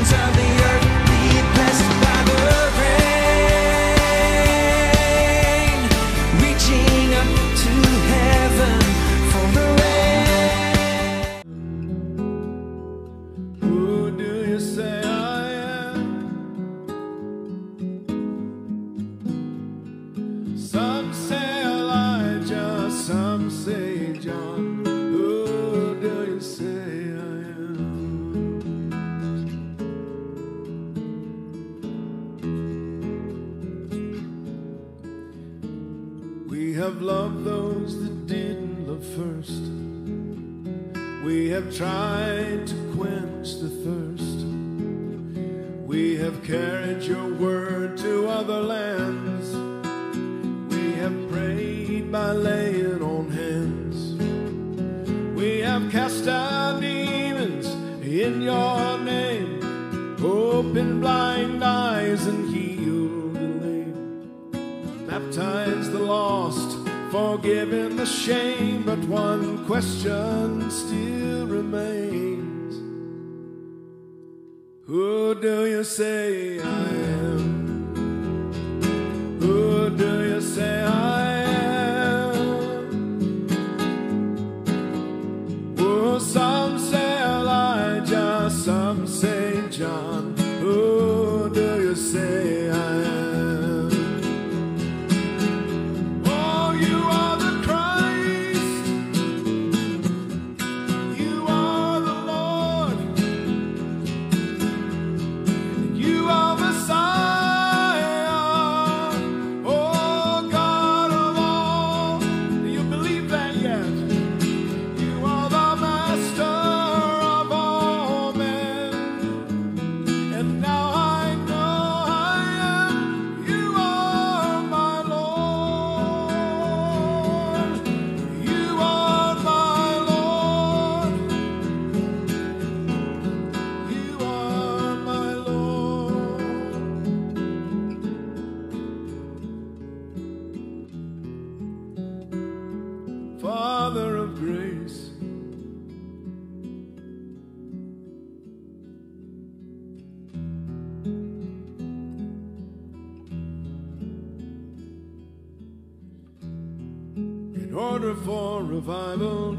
ends of the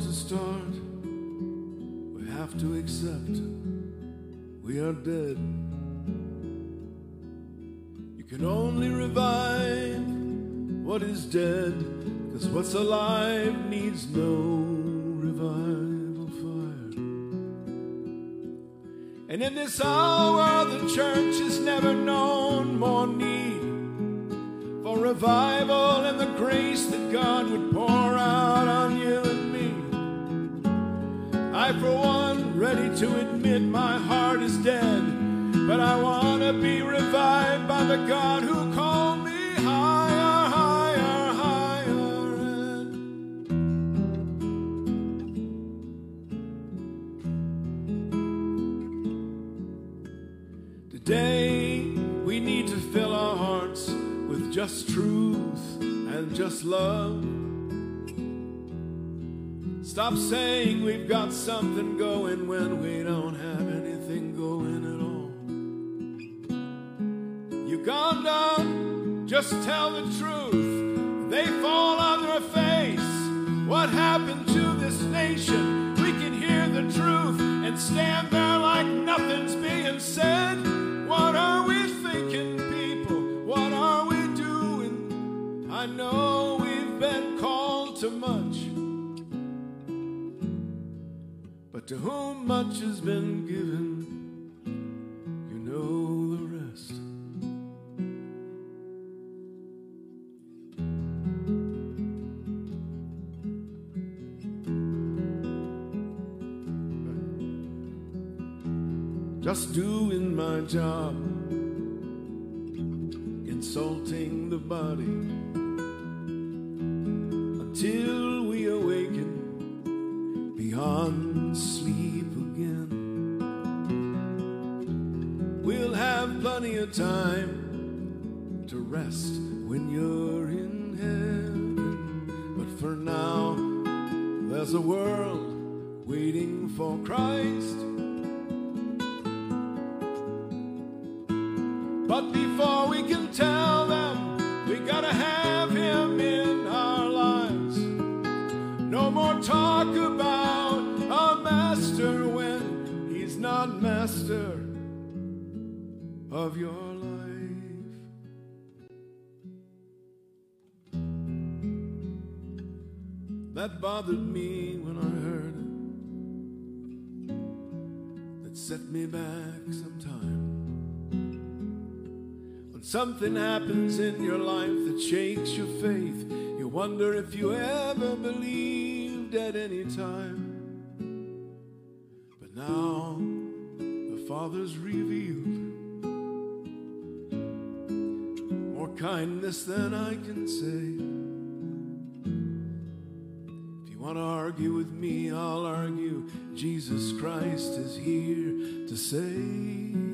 to start, we have to accept we are dead. You can only revive what is dead, because what's alive needs no revival fire. And in this hour, the church has never known more need for revival and the grace that God would pour out on you. I, for one, ready to admit my heart is dead, but I want to be revived by the God who called me higher, higher, higher. And Today, we need to fill our hearts with just truth and just love. Stop saying we've got something going when we don't have anything going at all. Uganda, just tell the truth. They fall on their face. What happened to this nation? We can hear the truth and stand there like nothing's being said. What are we thinking, people? What are we doing? I know we've been called to much. But to whom much has been given, you know the rest. Just doing my job, insulting the body until we awaken beyond of time to rest when you're in heaven. But for now, there's a world waiting for Christ. Of your life. That bothered me when I heard it. That set me back sometime. When something happens in your life that shakes your faith, you wonder if you ever believed at any time. But now the Father's revealed kindness than I can say. If you want to argue with me, I'll argue. Jesus Christ is here to save.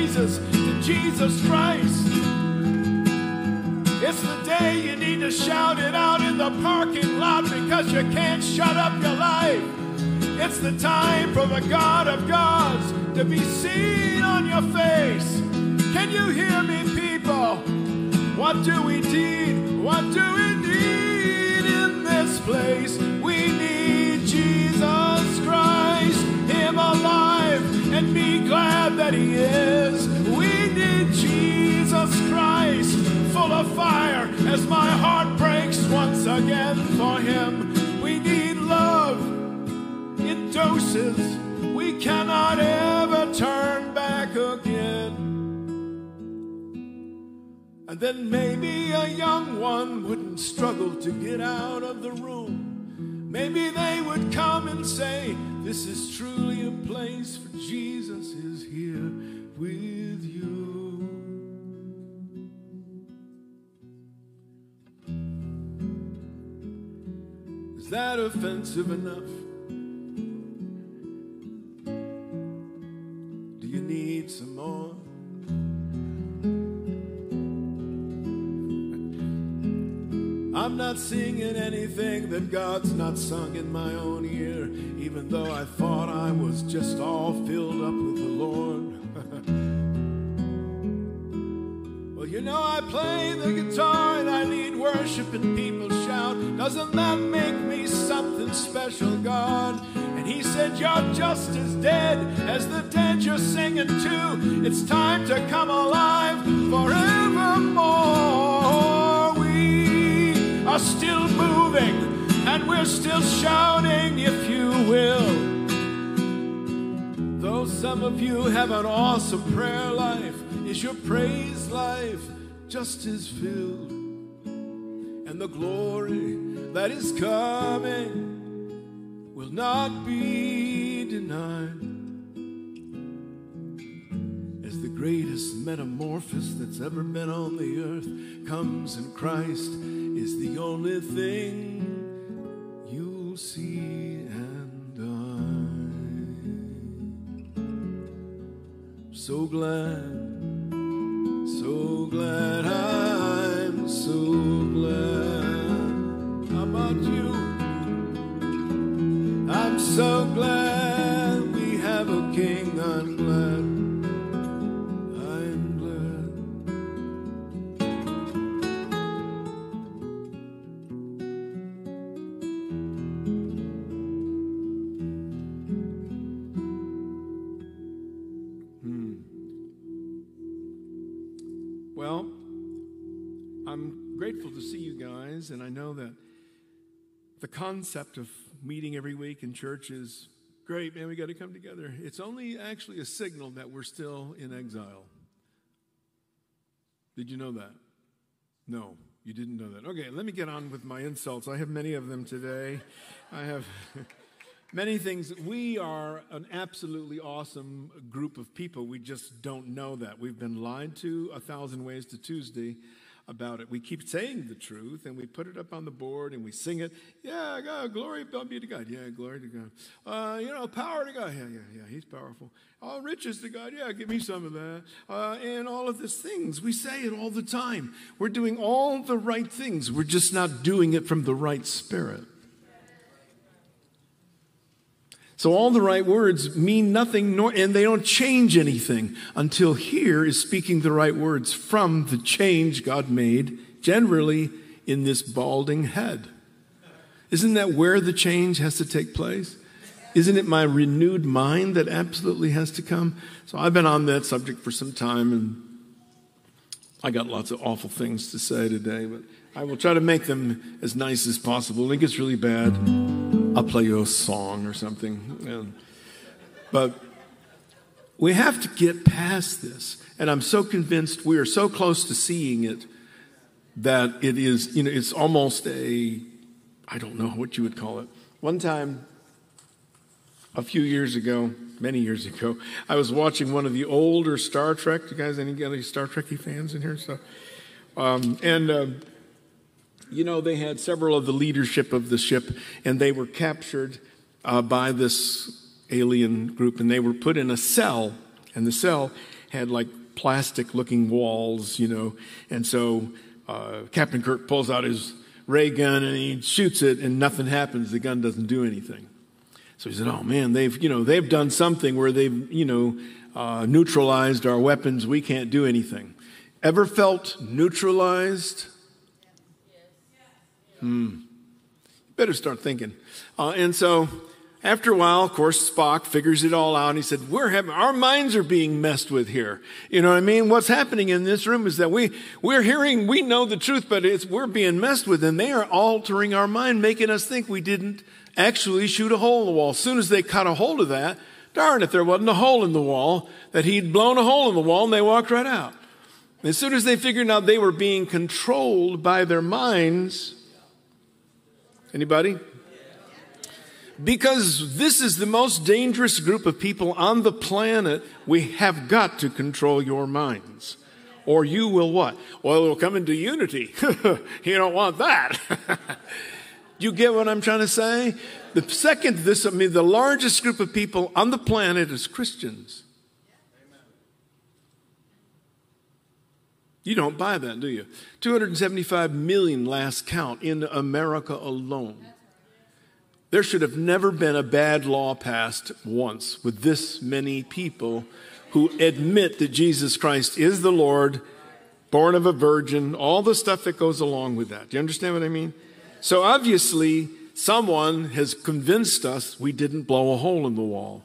Praises to Jesus Christ. It's the day you need to shout it out in the parking lot because you can't shut up your life. It's the time for the God of gods to be seen on your face. Can you hear me, people? What do we need? What do we need in this place? We need Jesus and be glad that He is. We need Jesus Christ, full of fire, as my heart breaks once again for Him. We need love in doses. We cannot ever turn back again. And then maybe a young one wouldn't struggle to get out of the room. Maybe they would come and say, This is truly a place for Jesus is here with you. Is that offensive enough? Do you need some more? I'm not singing anything that God's not sung in my own ear, even though I thought I was just all filled up with the Lord. well, you know, I play the guitar and I lead worship and people shout. Doesn't that make me something special, God? And he said, You're just as dead as the dead you're singing to. It's time to come alive forevermore. Are still moving and we're still shouting, if you will. Though some of you have an awesome prayer life, is your praise life just as filled? And the glory that is coming will not be denied. As the greatest metamorphosis that's ever been on the earth comes in Christ, is the only thing you'll see and I'm So glad, concept of meeting every week in church is great, man. We got to come together. It's only actually a signal that we're still in exile. Did you know that? No, you didn't know that. Okay, let me get on with my insults. I have many of them today. I have many things. We are an absolutely awesome group of people. We just don't know that. We've been lied to a thousand ways to Tuesday about it. We keep saying the truth and we put it up on the board and we sing it. Yeah, God, glory be to God. Yeah, glory to God. Uh, you know, power to God. Yeah, yeah, yeah, He's powerful. All riches to God. Yeah, give me some of that. Uh, and all of these things. We say it all the time. We're doing all the right things. We're just not doing it from the right spirit. So all the right words mean nothing, nor, and they don't change anything until here is speaking the right words from the change God made, generally in this balding head. Isn't that where the change has to take place? Isn't it my renewed mind that absolutely has to come? So I've been on that subject for some time, and I got lots of awful things to say today, but I will try to make them as nice as possible. It gets really bad, I'll play you a song or something. And, but we have to get past this. And I'm so convinced we are so close to seeing it that it is, you know, it's almost a, I don't know what you would call it. One time, a few years ago, many years ago, I was watching one of the older Star Trek. You guys, any, any Star Trekky fans in here? So, um, and uh, you know, they had several of the leadership of the ship, and they were captured uh, by this alien group, and they were put in a cell, and the cell had like plastic looking walls, you know, and so uh, Captain Kirk pulls out his ray gun and he shoots it, and nothing happens. The gun doesn't do anything. So he said, "Oh man, they've you know they've done something where they've you know uh, neutralized our weapons. We can't do anything." Ever felt neutralized? Hmm. Better start thinking. Uh, and so, after a while, of course, Spock figures it all out. He said, "We're having our minds are being messed with here. You know what I mean? What's happening in this room is that we we're hearing, we know the truth, but it's we're being messed with, and they are altering our mind, making us think we didn't actually shoot a hole in the wall. As soon as they caught a hold of that, darn if there wasn't a hole in the wall, that he'd blown a hole in the wall, and they walked right out. As soon as they figured out they were being controlled by their minds, Anybody? Because this is the most dangerous group of people on the planet, we have got to control your minds. Or you will what? Well, it'll come into unity. you don't want that. you get what I'm trying to say? The second, this, I mean, the largest group of people on the planet is Christians. You don't buy that, do you? 275 million last count in America alone. There should have never been a bad law passed once with this many people who admit that Jesus Christ is the Lord, born of a virgin, all the stuff that goes along with that. Do you understand what I mean? So obviously, someone has convinced us we didn't blow a hole in the wall,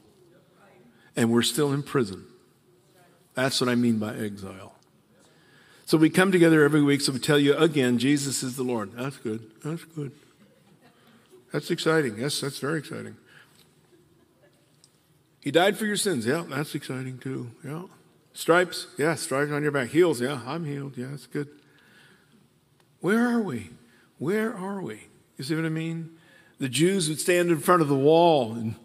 and we're still in prison. That's what I mean by exile. So we come together every week, so we tell you again, Jesus is the Lord. That's good. That's good. That's exciting. Yes, that's very exciting. He died for your sins. Yeah, that's exciting too. Yeah. Stripes. Yeah, stripes on your back. Heals. Yeah, I'm healed. Yeah, that's good. Where are we? Where are we? You see what I mean? The Jews would stand in front of the wall and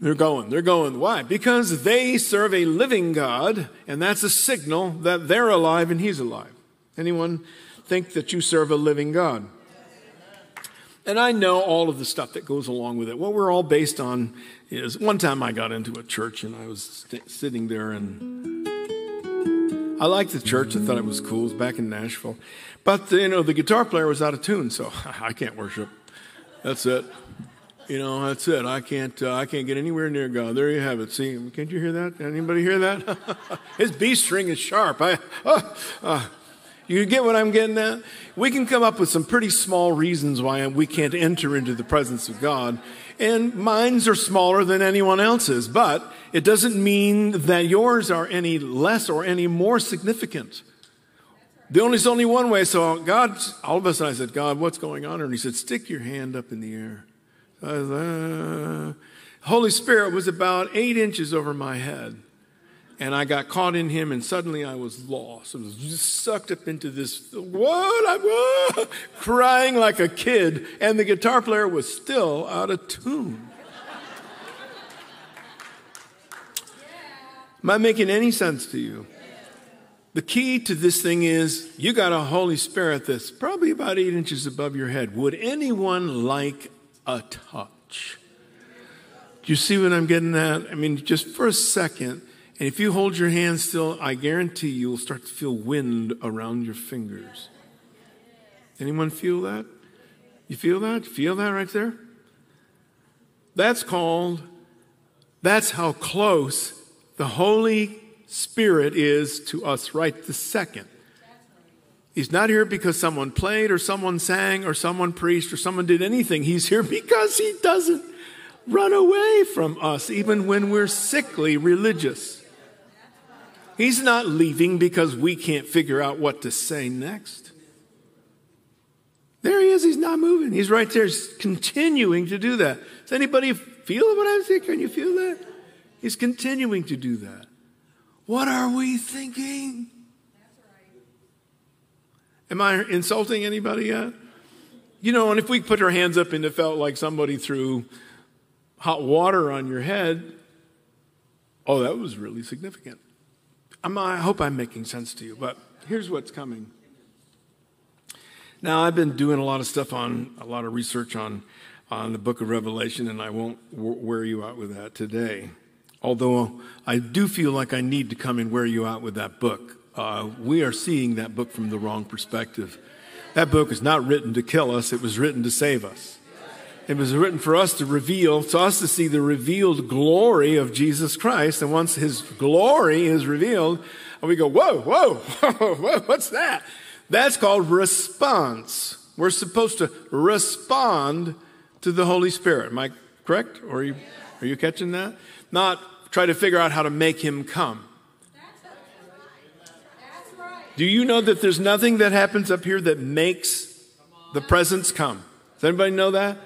they're going. They're going. Why? Because they serve a living God, and that's a signal that they're alive and He's alive. Anyone think that you serve a living God? And I know all of the stuff that goes along with it. What we're all based on is one time I got into a church and I was st- sitting there and I liked the church. I thought it was cool. It was back in Nashville. But, you know, the guitar player was out of tune, so I can't worship. That's it. You know, that's it. I can't. Uh, I can't get anywhere near God. There you have it. See, can't you hear that? Anybody hear that? His B string is sharp. I. Uh, uh, you get what I'm getting at? We can come up with some pretty small reasons why we can't enter into the presence of God. And minds are smaller than anyone else's, but it doesn't mean that yours are any less or any more significant. The only, there's only one way. So God, all of a sudden I said, God, what's going on? And he said, stick your hand up in the air. Uh, Holy Spirit was about eight inches over my head. And I got caught in him, and suddenly I was lost. I was just sucked up into this, what? I'm crying like a kid. And the guitar player was still out of tune. Am I making any sense to you? The key to this thing is you got a Holy Spirit that's probably about eight inches above your head. Would anyone like a touch? Do you see what I'm getting at? I mean, just for a second, and if you hold your hand still, I guarantee you'll start to feel wind around your fingers. Anyone feel that? You feel that? Feel that right there? That's called, that's how close the Holy Spirit is to us right this second. He's not here because someone played or someone sang or someone preached or someone did anything. He's here because he doesn't run away from us even when we're sickly religious. He's not leaving because we can't figure out what to say next. There he is. He's not moving. He's right there, He's continuing to do that. Does anybody feel what I'm saying? Can you feel that? He's continuing to do that. What are we thinking? Am I insulting anybody yet? You know, and if we put our hands up and it felt like somebody threw hot water on your head, oh, that was really significant. I'm, I hope I'm making sense to you, but here's what's coming. Now, I've been doing a lot of stuff on, a lot of research on, on the book of Revelation, and I won't wear you out with that today. Although I do feel like I need to come and wear you out with that book. Uh, we are seeing that book from the wrong perspective. That book is not written to kill us, it was written to save us. It was written for us to reveal, to us to see the revealed glory of Jesus Christ. And once his glory is revealed, we go, whoa, whoa, whoa, what's that? That's called response. We're supposed to respond to the Holy Spirit. Am I correct? Or are you, are you catching that? Not try to figure out how to make him come. Do you know that there's nothing that happens up here that makes the presence come? Does anybody know that?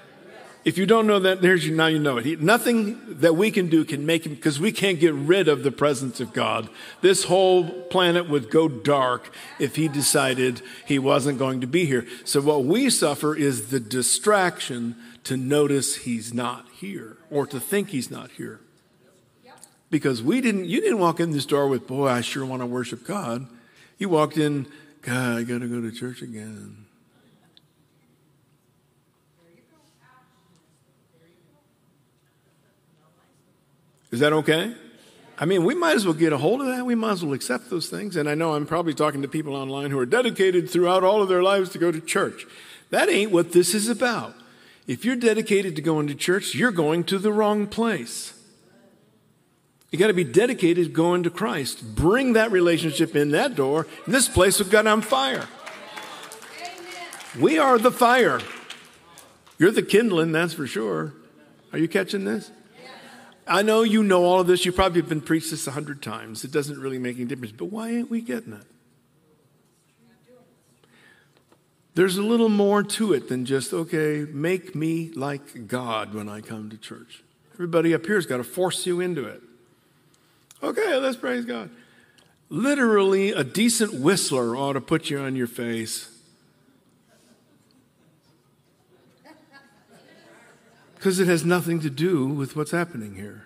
If you don't know that, there's you now you know it. He, nothing that we can do can make him because we can't get rid of the presence of God. This whole planet would go dark if he decided he wasn't going to be here. So what we suffer is the distraction to notice he's not here or to think he's not here. Because we didn't you didn't walk in this door with, boy, I sure want to worship God. You walked in, God, I gotta go to church again. Is that okay? I mean, we might as well get a hold of that. We might as well accept those things. And I know I'm probably talking to people online who are dedicated throughout all of their lives to go to church. That ain't what this is about. If you're dedicated to going to church, you're going to the wrong place. You got to be dedicated going to Christ. Bring that relationship in that door, this place will get on fire. We are the fire. You're the kindling, that's for sure. Are you catching this? I know you know all of this. You probably have been preached this a hundred times. It doesn't really make any difference. But why ain't we getting it? There's a little more to it than just, okay, make me like God when I come to church. Everybody up here's got to force you into it. Okay, let's praise God. Literally, a decent whistler ought to put you on your face. Because it has nothing to do with what's happening here.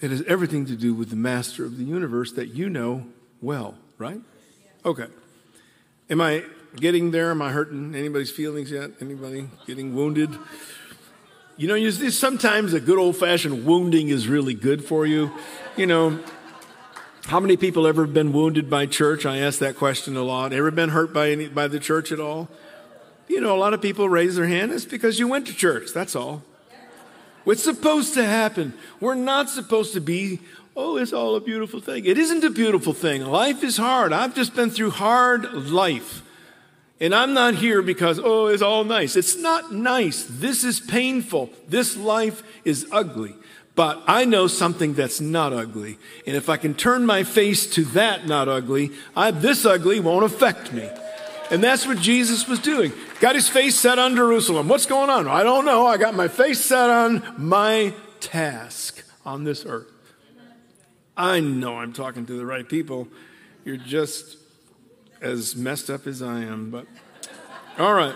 It has everything to do with the master of the universe that you know well, right? Okay. Am I getting there? Am I hurting anybody's feelings yet? Anybody getting wounded? You know, sometimes a good old fashioned wounding is really good for you. You know, how many people ever been wounded by church? I ask that question a lot. Ever been hurt by any, by the church at all? You know, a lot of people raise their hand. It's because you went to church. That's all. What's supposed to happen? We're not supposed to be, oh, it's all a beautiful thing. It isn't a beautiful thing. Life is hard. I've just been through hard life. And I'm not here because, oh, it's all nice. It's not nice. This is painful. This life is ugly. But I know something that's not ugly. And if I can turn my face to that not ugly, I, this ugly won't affect me. And that's what Jesus was doing. Got his face set on Jerusalem. What's going on? I don't know. I got my face set on my task on this earth. I know I'm talking to the right people. You're just as messed up as I am, but all right.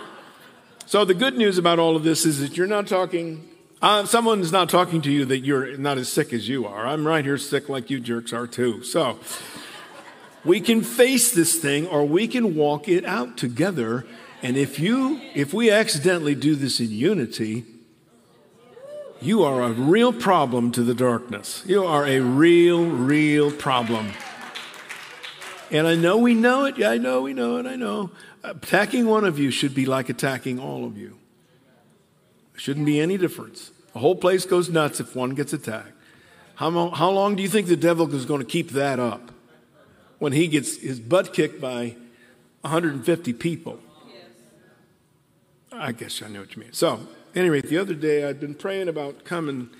So the good news about all of this is that you're not talking. Uh, someone's not talking to you that you're not as sick as you are. I'm right here sick like you jerks are too. So we can face this thing or we can walk it out together. And if you, if we accidentally do this in unity, you are a real problem to the darkness. You are a real, real problem. And I know we know it. Yeah, I know we know it. I know. Attacking one of you should be like attacking all of you. There shouldn't be any difference. The whole place goes nuts if one gets attacked. How, mo- how long do you think the devil is going to keep that up when he gets his butt kicked by 150 people? I guess I know what you mean. So, anyway, the other day I'd been praying about coming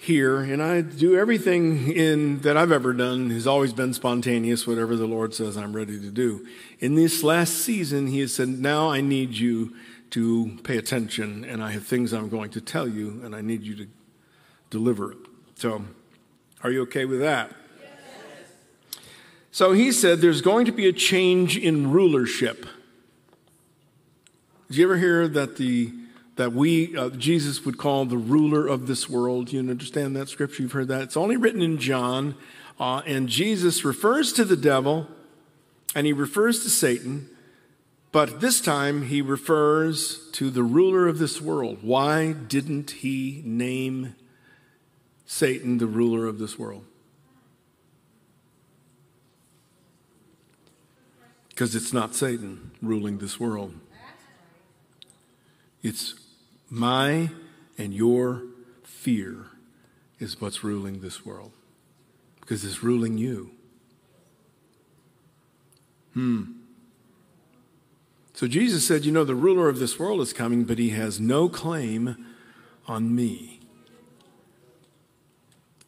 here, and I do everything in that I've ever done has always been spontaneous, whatever the Lord says I'm ready to do. In this last season, He has said, Now I need you to pay attention, and I have things I'm going to tell you, and I need you to deliver it. So, are you okay with that? So he said there's going to be a change in rulership. Did you ever hear that the that we uh, Jesus would call the ruler of this world? You understand that scripture? You've heard that. It's only written in John, uh, and Jesus refers to the devil, and he refers to Satan, but this time he refers to the ruler of this world. Why didn't he name Satan the ruler of this world? Because it's not Satan ruling this world. It's my and your fear is what's ruling this world. Because it's ruling you. Hmm. So Jesus said, You know, the ruler of this world is coming, but he has no claim on me.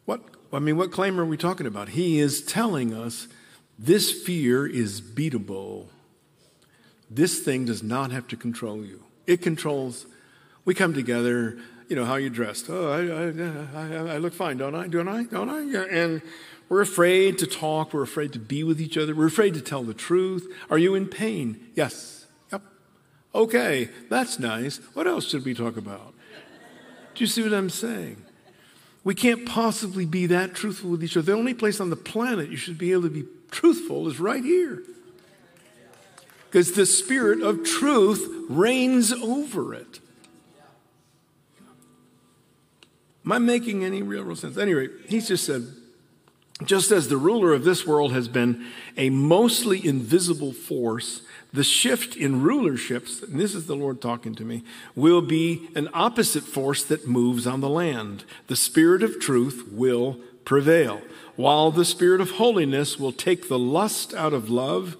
What, I mean, what claim are we talking about? He is telling us this fear is beatable. This thing does not have to control you. It controls, we come together, you know, how you dressed. Oh, I, I, I, I look fine, don't I? Don't I? Don't I? Yeah. And we're afraid to talk. We're afraid to be with each other. We're afraid to tell the truth. Are you in pain? Yes. Yep. Okay, that's nice. What else should we talk about? Do you see what I'm saying? We can't possibly be that truthful with each other. The only place on the planet you should be able to be truthful is right here. Because the spirit of truth reigns over it. Am I making any real, real sense? Anyway, he's just said, just as the ruler of this world has been a mostly invisible force, the shift in rulerships, and this is the Lord talking to me, will be an opposite force that moves on the land. The spirit of truth will prevail, while the spirit of holiness will take the lust out of love,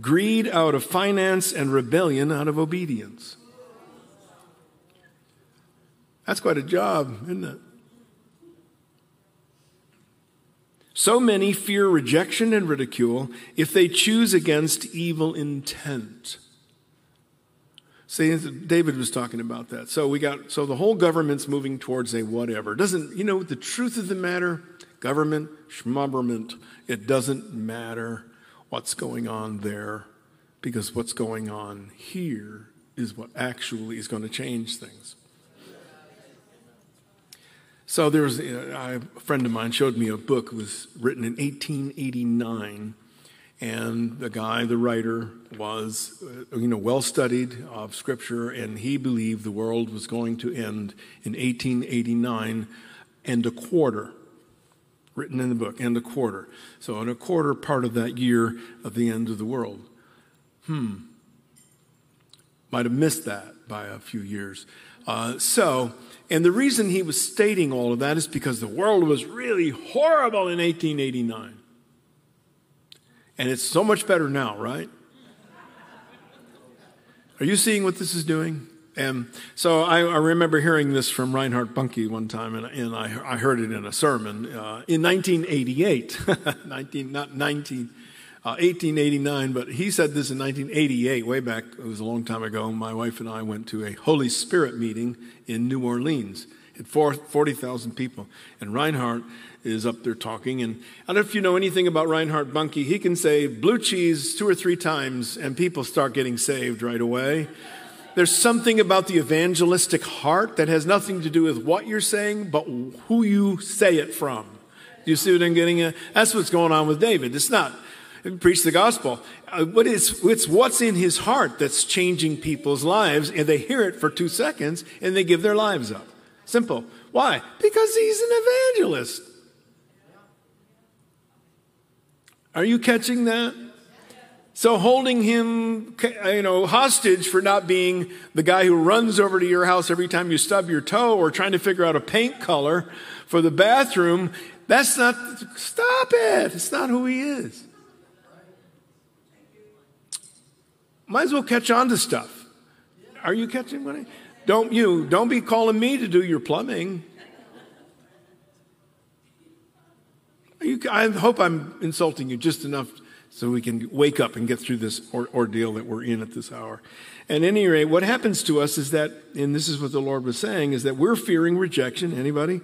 greed out of finance, and rebellion out of obedience. That's quite a job, isn't it? So many fear rejection and ridicule if they choose against evil intent. See, David was talking about that. So we got so the whole government's moving towards a whatever. Doesn't you know the truth of the matter? Government, schmubberment, it doesn't matter what's going on there because what's going on here is what actually is going to change things. So there was a friend of mine showed me a book was written in 1889, and the guy, the writer, was uh, you know well studied of Scripture, and he believed the world was going to end in 1889 and a quarter. Written in the book, and a quarter. So, in a quarter part of that year of the end of the world. Hmm. Might have missed that by a few years. Uh, so, and the reason he was stating all of that is because the world was really horrible in 1889. And it's so much better now, right? Are you seeing what this is doing? And so I, I remember hearing this from Reinhard Bonnke one time, and, and I, I heard it in a sermon uh, in 1988, 19, not 19, uh, 1889, but he said this in 1988, way back, it was a long time ago. My wife and I went to a Holy Spirit meeting in New Orleans. Had 40,000 people. And Reinhard is up there talking. And I don't know if you know anything about Reinhard Bonnke. He can say blue cheese two or three times, and people start getting saved right away. There's something about the evangelistic heart that has nothing to do with what you're saying, but who you say it from. Do you see what I'm getting at? That's what's going on with David. It's not preach the gospel. Uh, what is, it's what's in his heart that's changing people's lives, and they hear it for two seconds and they give their lives up. Simple. Why? Because he's an evangelist. Are you catching that? So holding him, you know, hostage for not being the guy who runs over to your house every time you stub your toe or trying to figure out a paint color for the bathroom, that's not, stop it. It's not who he is. Might as well catch on to stuff. Are you catching what don't you, don't be calling me to do your plumbing. You, I hope I'm insulting you just enough so we can wake up and get through this or, ordeal that we're in at this hour. At any rate, what happens to us is that, and this is what the Lord was saying, is that we're fearing rejection. Anybody?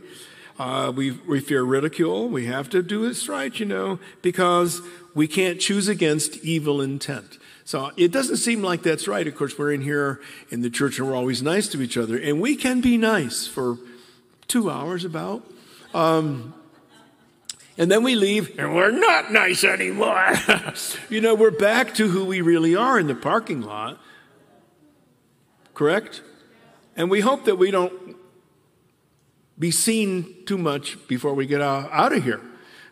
Uh, we, we fear ridicule. We have to do this right, you know, because we can't choose against evil intent. So it doesn't seem like that's right. Of course, we're in here in the church and we're always nice to each other, and we can be nice for two hours about. Um, and then we leave and we're not nice anymore. you know, we're back to who we really are in the parking lot. Correct? And we hope that we don't be seen too much before we get out, out of here.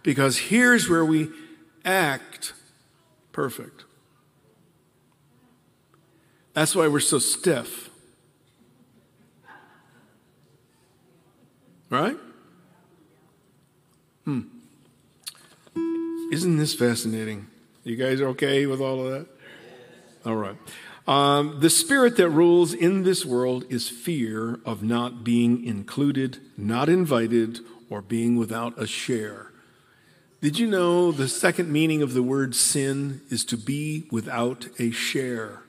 Because here's where we act perfect. That's why we're so stiff. Right? Hmm. Isn't this fascinating? You guys are okay with all of that? All right. Um, the spirit that rules in this world is fear of not being included, not invited, or being without a share. Did you know the second meaning of the word sin is to be without a share?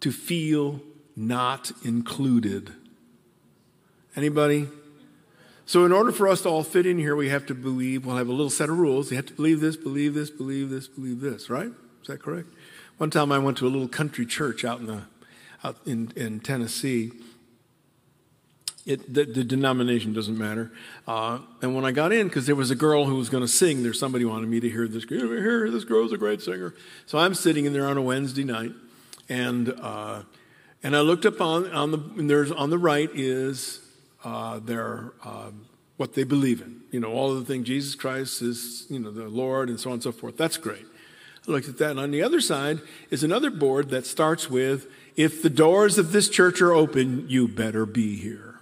To feel not included. Anybody? So, in order for us to all fit in here, we have to believe, we'll have a little set of rules. You have to believe this, believe this, believe this, believe this, right? Is that correct? One time I went to a little country church out in, the, out in, in Tennessee. It, the, the, denomination doesn't matter. Uh, and when I got in, because there was a girl who was going to sing, there's somebody wanted me to hear this. Hear this girl's a great singer. So I'm sitting in there on a Wednesday night, and uh, and I looked up on on the there's on the right is uh, their uh, what they believe in. You know, all of the things Jesus Christ is, you know, the Lord and so on and so forth. That's great. I looked at that. And on the other side is another board that starts with, if the doors of this church are open, you better be here.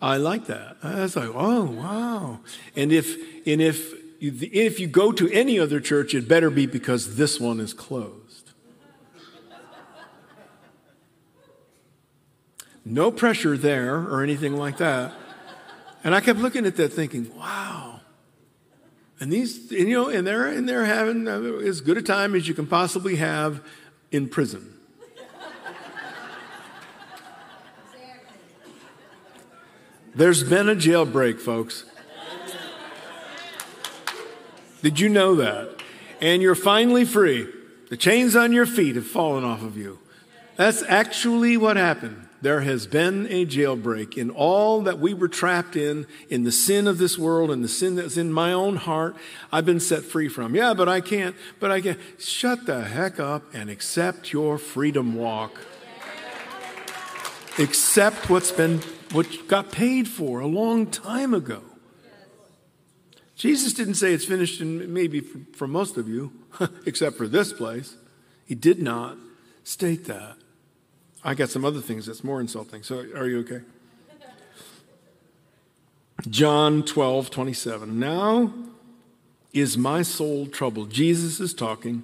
I like that. I was like, oh, wow. And if, and if, if you go to any other church, it better be because this one is closed. No pressure there or anything like that. And I kept looking at that thinking, wow. And these, and, you know, and they're, and they're having uh, as good a time as you can possibly have in prison. There's been a jailbreak, folks. Did you know that? And you're finally free. The chains on your feet have fallen off of you. That's actually what happened there has been a jailbreak in all that we were trapped in, in the sin of this world and the sin that's in my own heart. I've been set free from. Yeah, but I can't, but I can't. Shut the heck up and accept your freedom walk. Accept what's been, what got paid for a long time ago. Jesus didn't say it's finished, and maybe for most of you, except for this place. He did not state that. I got some other things that's more insulting. So are you okay? John 12, 27. Now is my soul troubled. Jesus is talking.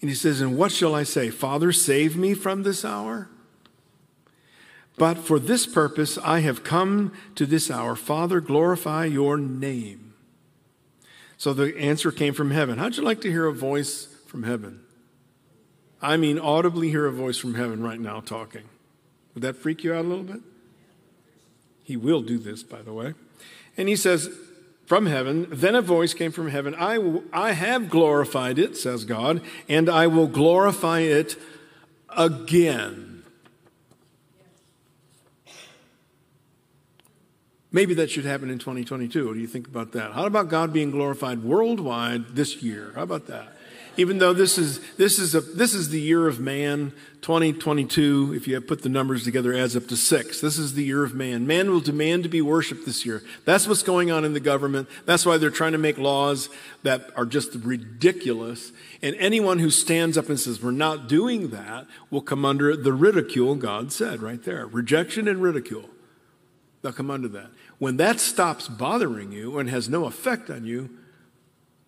And he says, And what shall I say? Father, save me from this hour? But for this purpose I have come to this hour. Father, glorify your name. So the answer came from heaven. How'd you like to hear a voice from heaven? I mean, audibly hear a voice from heaven right now talking. Would that freak you out a little bit? He will do this, by the way. And he says, from heaven, then a voice came from heaven I, w- I have glorified it, says God, and I will glorify it again. Maybe that should happen in 2022. What do you think about that? How about God being glorified worldwide this year? How about that? Even though this is this is a this is the year of man, 2022. If you put the numbers together, adds up to six. This is the year of man. Man will demand to be worshipped this year. That's what's going on in the government. That's why they're trying to make laws that are just ridiculous. And anyone who stands up and says we're not doing that will come under the ridicule God said right there. Rejection and ridicule. They'll come under that. When that stops bothering you and has no effect on you,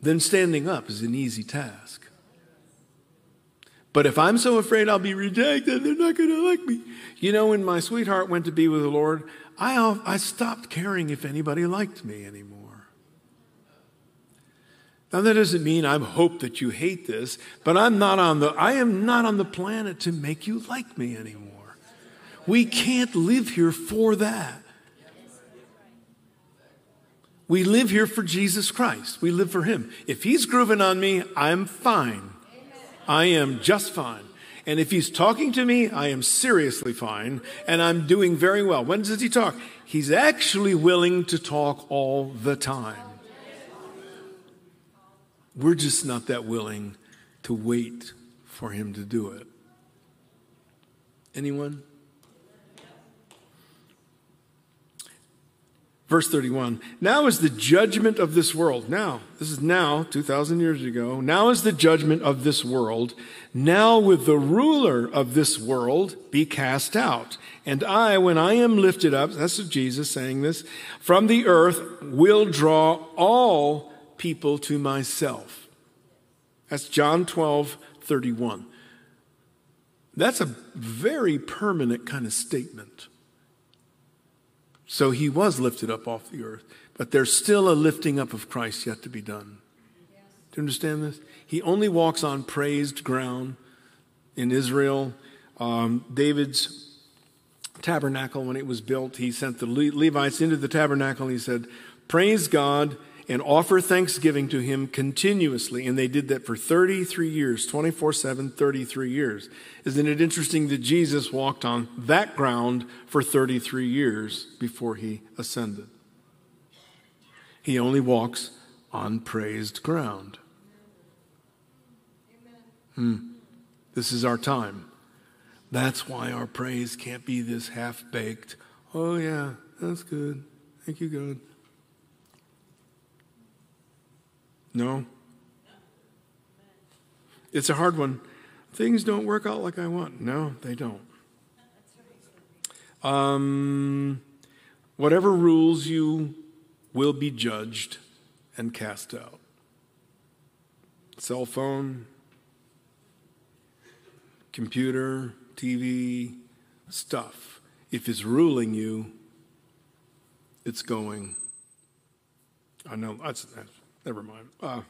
then standing up is an easy task. But if I'm so afraid I'll be rejected, they're not going to like me. You know, when my sweetheart went to be with the Lord, I, I stopped caring if anybody liked me anymore. Now that doesn't mean I hope that you hate this, but I'm not on the I am not on the planet to make you like me anymore. We can't live here for that. We live here for Jesus Christ. We live for Him. If He's grooving on me, I'm fine. I am just fine. And if He's talking to me, I am seriously fine and I'm doing very well. When does He talk? He's actually willing to talk all the time. We're just not that willing to wait for Him to do it. Anyone? Verse 31 Now is the judgment of this world. Now, this is now, 2,000 years ago. Now is the judgment of this world. Now with the ruler of this world be cast out. And I, when I am lifted up, that's Jesus saying this, from the earth will draw all people to myself. That's John 12, 31. That's a very permanent kind of statement. So he was lifted up off the earth, but there's still a lifting up of Christ yet to be done. Do you understand this? He only walks on praised ground in Israel. Um, David's tabernacle, when it was built, he sent the Le- Levites into the tabernacle. And he said, Praise God and offer thanksgiving to him continuously. And they did that for 33 years, 24 7, 33 years. Isn't it interesting that Jesus walked on that ground for 33 years before he ascended? He only walks on praised ground. Hmm. This is our time. That's why our praise can't be this half baked. Oh, yeah, that's good. Thank you, God. No. It's a hard one. Things don't work out like I want. No, they don't. Um, whatever rules you will be judged and cast out. Cell phone, computer, TV, stuff. If it's ruling you, it's going. I know that's, that's never mind. Uh,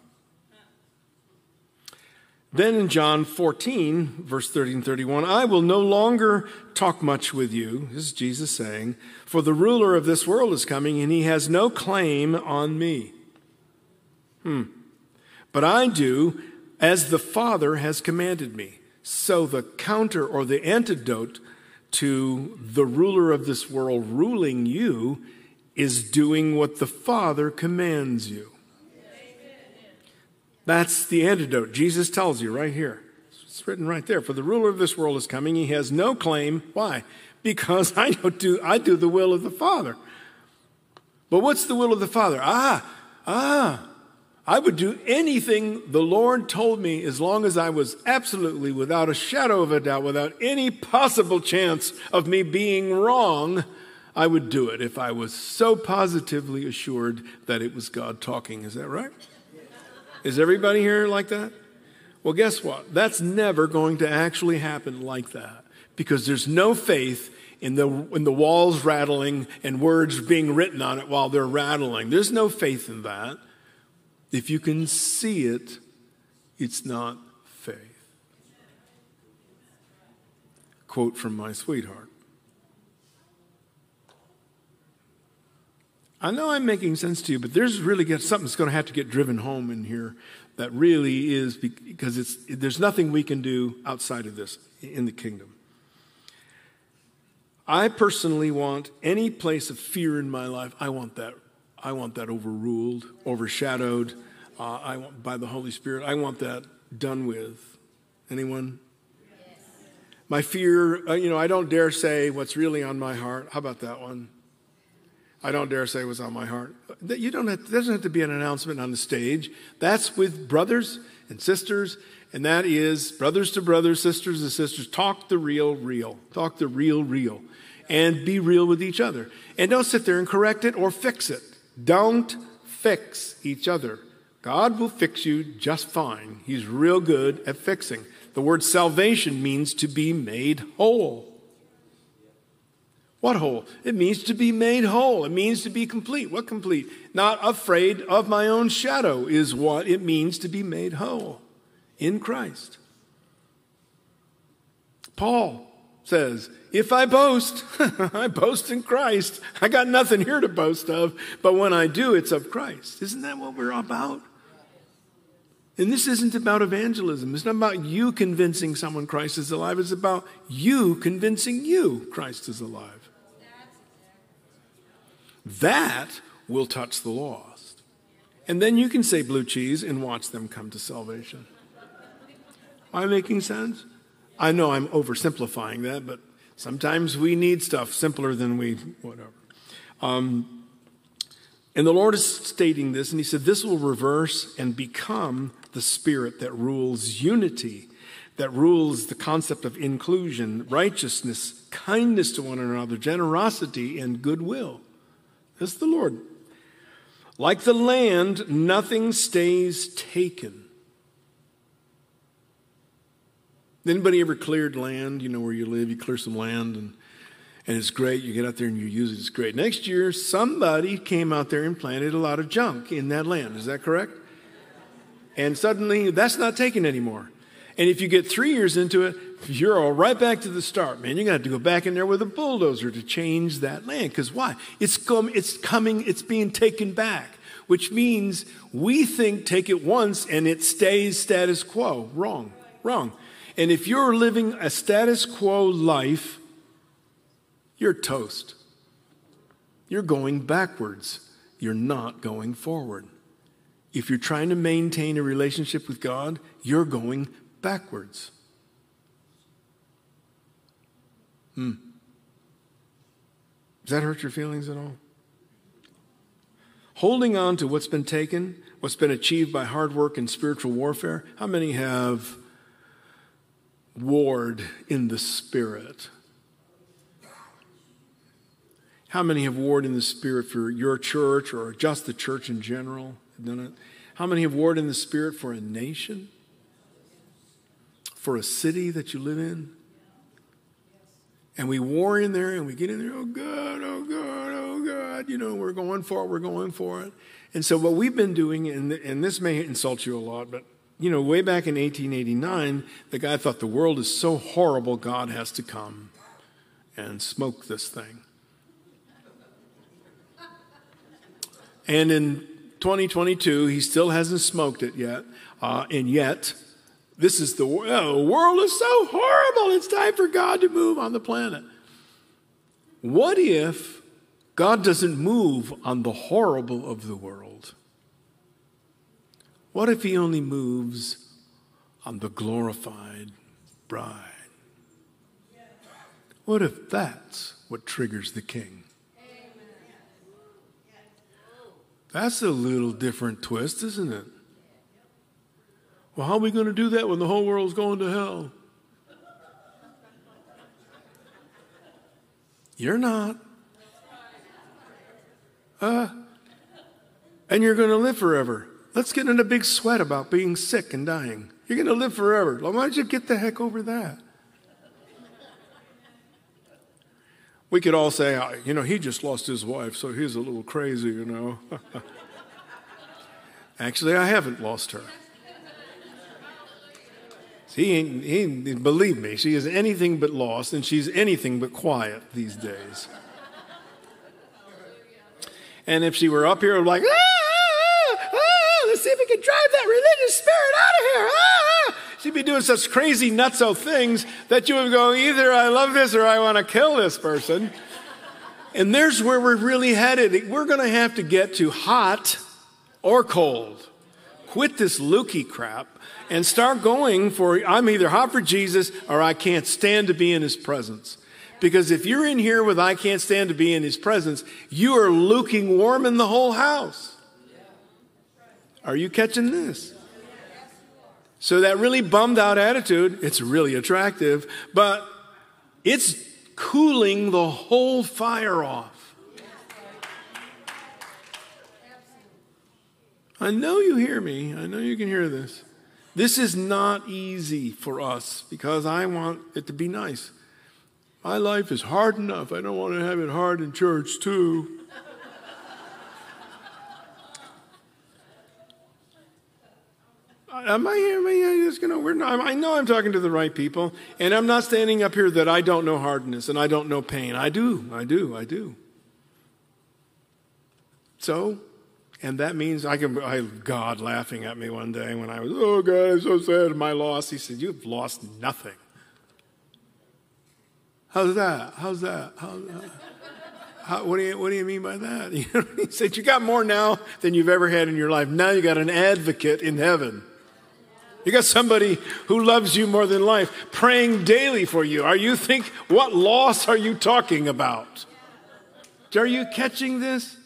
then in John 14, verse 30 and 31, I will no longer talk much with you, this is Jesus saying, for the ruler of this world is coming and he has no claim on me. Hmm. But I do as the Father has commanded me. So the counter or the antidote to the ruler of this world ruling you is doing what the Father commands you. That's the antidote. Jesus tells you right here. It's written right there. For the ruler of this world is coming. He has no claim. Why? Because I do I do the will of the Father. But what's the will of the Father? Ah, ah. I would do anything the Lord told me as long as I was absolutely without a shadow of a doubt, without any possible chance of me being wrong. I would do it if I was so positively assured that it was God talking. Is that right? Is everybody here like that? Well, guess what? That's never going to actually happen like that because there's no faith in the, in the walls rattling and words being written on it while they're rattling. There's no faith in that. If you can see it, it's not faith. Quote from my sweetheart. I know I'm making sense to you, but there's really get, something that's going to have to get driven home in here that really is because it's, there's nothing we can do outside of this in the kingdom. I personally want any place of fear in my life, I want that. I want that overruled, overshadowed uh, I want, by the Holy Spirit. I want that done with. Anyone? My fear, uh, you know, I don't dare say what's really on my heart. How about that one? I don't dare say what's on my heart. You don't have, doesn't have to be an announcement on the stage. That's with brothers and sisters, and that is brothers to brothers, sisters to sisters. Talk the real, real. Talk the real, real. And be real with each other. And don't sit there and correct it or fix it. Don't fix each other. God will fix you just fine. He's real good at fixing. The word salvation means to be made whole. What whole? It means to be made whole. It means to be complete. What complete? Not afraid of my own shadow is what it means to be made whole in Christ. Paul says, If I boast, I boast in Christ. I got nothing here to boast of, but when I do, it's of Christ. Isn't that what we're about? And this isn't about evangelism. It's not about you convincing someone Christ is alive. It's about you convincing you Christ is alive. That will touch the lost. And then you can say blue cheese and watch them come to salvation. Am I making sense? I know I'm oversimplifying that, but sometimes we need stuff simpler than we, whatever. Um, and the Lord is stating this, and He said, This will reverse and become the spirit that rules unity, that rules the concept of inclusion, righteousness, kindness to one another, generosity, and goodwill. That's the Lord. Like the land, nothing stays taken. Anybody ever cleared land? You know where you live, you clear some land and, and it's great. You get out there and you use it, it's great. Next year, somebody came out there and planted a lot of junk in that land. Is that correct? And suddenly that's not taken anymore. And if you get three years into it, you're all right back to the start, man. You're going to have to go back in there with a bulldozer to change that land. Because why? It's, com- it's coming, it's being taken back, which means we think take it once and it stays status quo. Wrong, wrong. And if you're living a status quo life, you're toast. You're going backwards. You're not going forward. If you're trying to maintain a relationship with God, you're going backwards. Hmm. Does that hurt your feelings at all? Holding on to what's been taken, what's been achieved by hard work and spiritual warfare, how many have warred in the spirit? How many have warred in the spirit for your church or just the church in general? How many have warred in the spirit for a nation? For a city that you live in? And we war in there and we get in there, oh God, oh God, oh God, you know, we're going for it, we're going for it. And so what we've been doing, and, and this may insult you a lot, but you know, way back in 1889, the guy thought the world is so horrible, God has to come and smoke this thing. And in 2022, he still hasn't smoked it yet. Uh, and yet, this is the, oh, the world is so horrible. It's time for God to move on the planet. What if God doesn't move on the horrible of the world? What if He only moves on the glorified bride? What if that's what triggers the king? That's a little different twist, isn't it? Well, how are we going to do that when the whole world's going to hell? You're not. Uh, and you're going to live forever. Let's get in a big sweat about being sick and dying. You're going to live forever. Well, why don't you get the heck over that? We could all say, "Oh, you know, he just lost his wife, so he's a little crazy, you know. Actually, I haven't lost her. He ain't, he ain't, believe me, she is anything but lost, and she's anything but quiet these days. And if she were up here, i like, ah, ah, ah, let's see if we can drive that religious spirit out of here. Ah, she'd be doing such crazy nutso things that you would go, either I love this or I want to kill this person. And there's where we're really headed. We're going to have to get to hot or cold. Quit this lukey crap and start going for I'm either hot for Jesus or I can't stand to be in his presence. Because if you're in here with I can't stand to be in his presence, you are luking warm in the whole house. Are you catching this? So that really bummed out attitude, it's really attractive, but it's cooling the whole fire off. I know you hear me. I know you can hear this. This is not easy for us because I want it to be nice. My life is hard enough. I don't want to have it hard in church, too. Am I, am I just gonna, we're not, I know I'm talking to the right people, and I'm not standing up here that I don't know hardness and I don't know pain. I do, I do, I do. So, and that means I can, I God laughing at me one day when I was, oh God, I'm so sad of my loss. He said, You've lost nothing. How's that? How's that? How's that? How, what, do you, what do you mean by that? He said, You got more now than you've ever had in your life. Now you got an advocate in heaven. You got somebody who loves you more than life, praying daily for you. Are you think, what loss are you talking about? Are you catching this?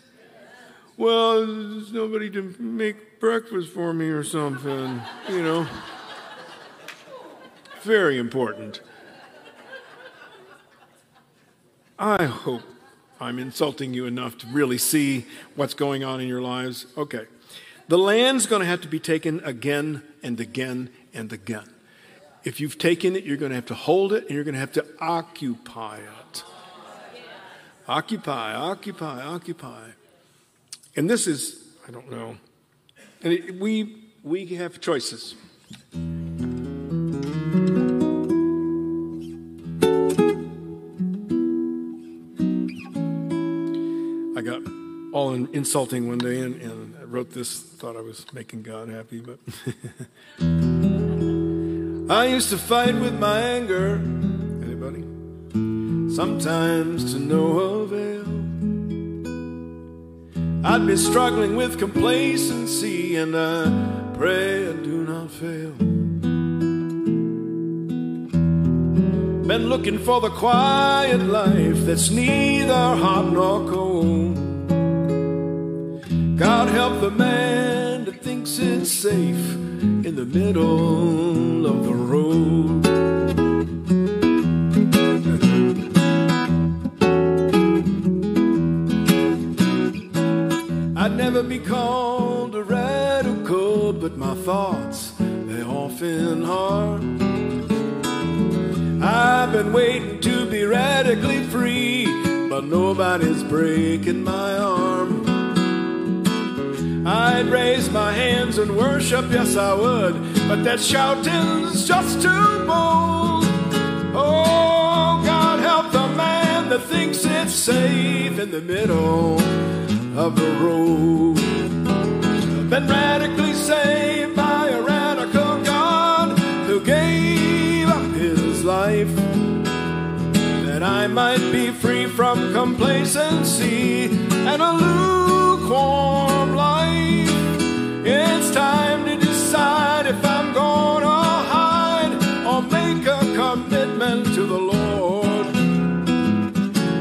Well, there's nobody to make breakfast for me or something, you know. Very important. I hope I'm insulting you enough to really see what's going on in your lives. Okay. The land's going to have to be taken again and again and again. If you've taken it, you're going to have to hold it and you're going to have to occupy it. Occupy, occupy, occupy. And this is, I don't know. And it, we, we have choices. I got all in, insulting one day and, and I wrote this, thought I was making God happy, but. I used to fight with my anger. Anybody? Sometimes to no avail. I'd be struggling with complacency, and I pray I do not fail. Been looking for the quiet life that's neither hot nor cold. God help the man that thinks it's safe in the middle of the road. Never be called a radical, but my thoughts, they often are. I've been waiting to be radically free, but nobody's breaking my arm. I'd raise my hands and worship, yes I would, but that shouting's just too bold. Oh, God help the man that thinks it's safe in the middle of the road. Been radically saved by a radical God who gave up his life that I might be free from complacency and a lukewarm life. It's time to decide if I'm gonna hide or make a commitment to the Lord.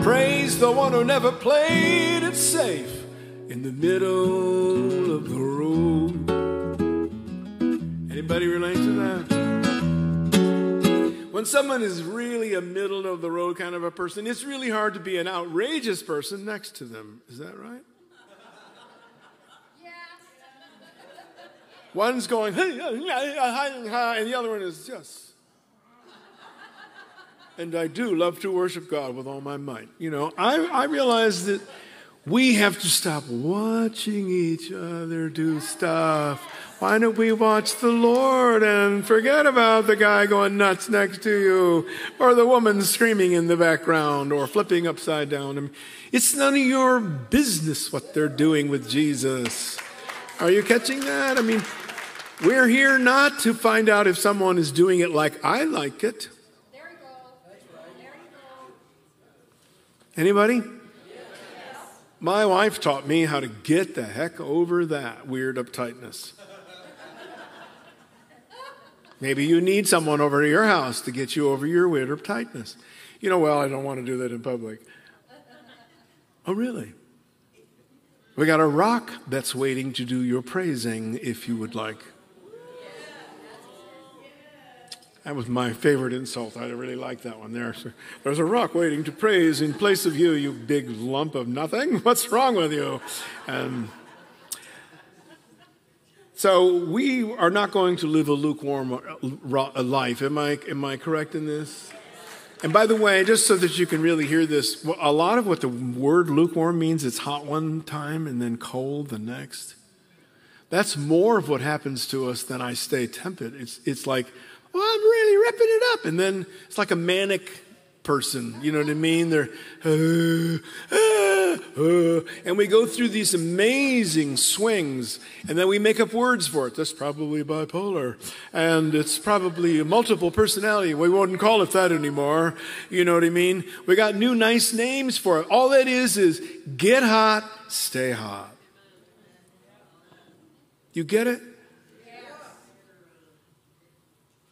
Praise the one who never played it safe in the middle of the road. Anybody relate to that? When someone is really a middle of the road kind of a person, it's really hard to be an outrageous person next to them. Is that right? Yes. One's going, and the other one is just. And I do love to worship God with all my might. You know, I, I realize that we have to stop watching each other do stuff. Why don't we watch the Lord and forget about the guy going nuts next to you or the woman screaming in the background or flipping upside down? I mean, it's none of your business what they're doing with Jesus. Are you catching that? I mean, we're here not to find out if someone is doing it like I like it. There you go. There you go. Anybody? My wife taught me how to get the heck over that weird uptightness. Maybe you need someone over to your house to get you over your weird uptightness. You know, well, I don't want to do that in public. Oh, really? We got a rock that's waiting to do your praising if you would like. That was my favorite insult. I really like that one there. There's a rock waiting to praise in place of you, you big lump of nothing. What's wrong with you? Um, so we are not going to live a lukewarm uh, life. Am I, am I correct in this? And by the way, just so that you can really hear this, a lot of what the word lukewarm means, it's hot one time and then cold the next. That's more of what happens to us than I stay tepid. It's, it's like, well, I'm really ripping it up. And then it's like a manic person. You know what I mean? They're, uh, uh, uh, and we go through these amazing swings, and then we make up words for it. That's probably bipolar, and it's probably multiple personality. We wouldn't call it that anymore. You know what I mean? We got new nice names for it. All that is is get hot, stay hot. You get it?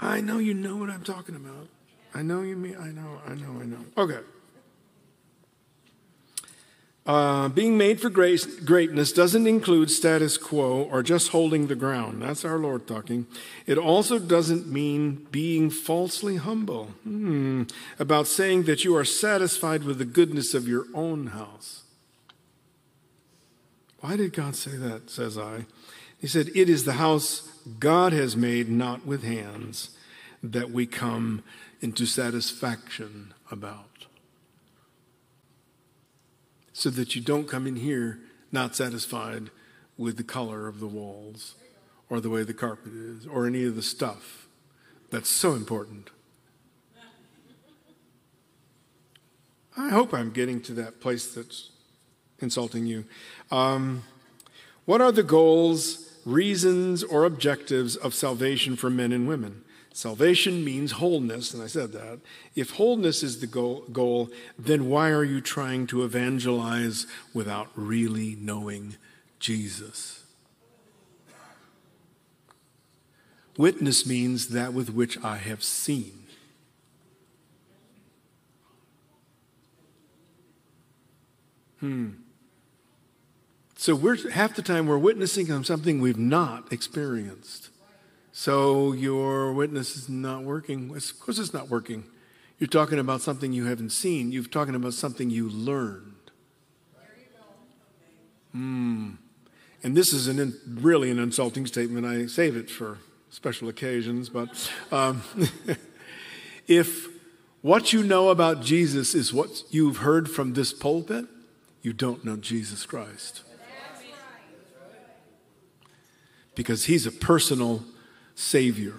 I know you know what I'm talking about. I know you mean, I know, I know, I know. Okay. Uh, being made for grace, greatness doesn't include status quo or just holding the ground. That's our Lord talking. It also doesn't mean being falsely humble, hmm, about saying that you are satisfied with the goodness of your own house. Why did God say that, says I? He said, It is the house God has made, not with hands, that we come into satisfaction about. So that you don't come in here not satisfied with the color of the walls or the way the carpet is or any of the stuff. That's so important. I hope I'm getting to that place that's insulting you. Um, what are the goals, reasons, or objectives of salvation for men and women? Salvation means wholeness, and I said that. If wholeness is the goal, then why are you trying to evangelize without really knowing Jesus? Witness means that with which I have seen. Hmm. So we're half the time we're witnessing on something we've not experienced. So your witness is not working. Of course, it's not working. You're talking about something you haven't seen. You're talking about something you learned. Hmm. And this is an in, really an insulting statement. I save it for special occasions, but um, if what you know about Jesus is what you've heard from this pulpit, you don't know Jesus Christ. Because he's a personal Savior.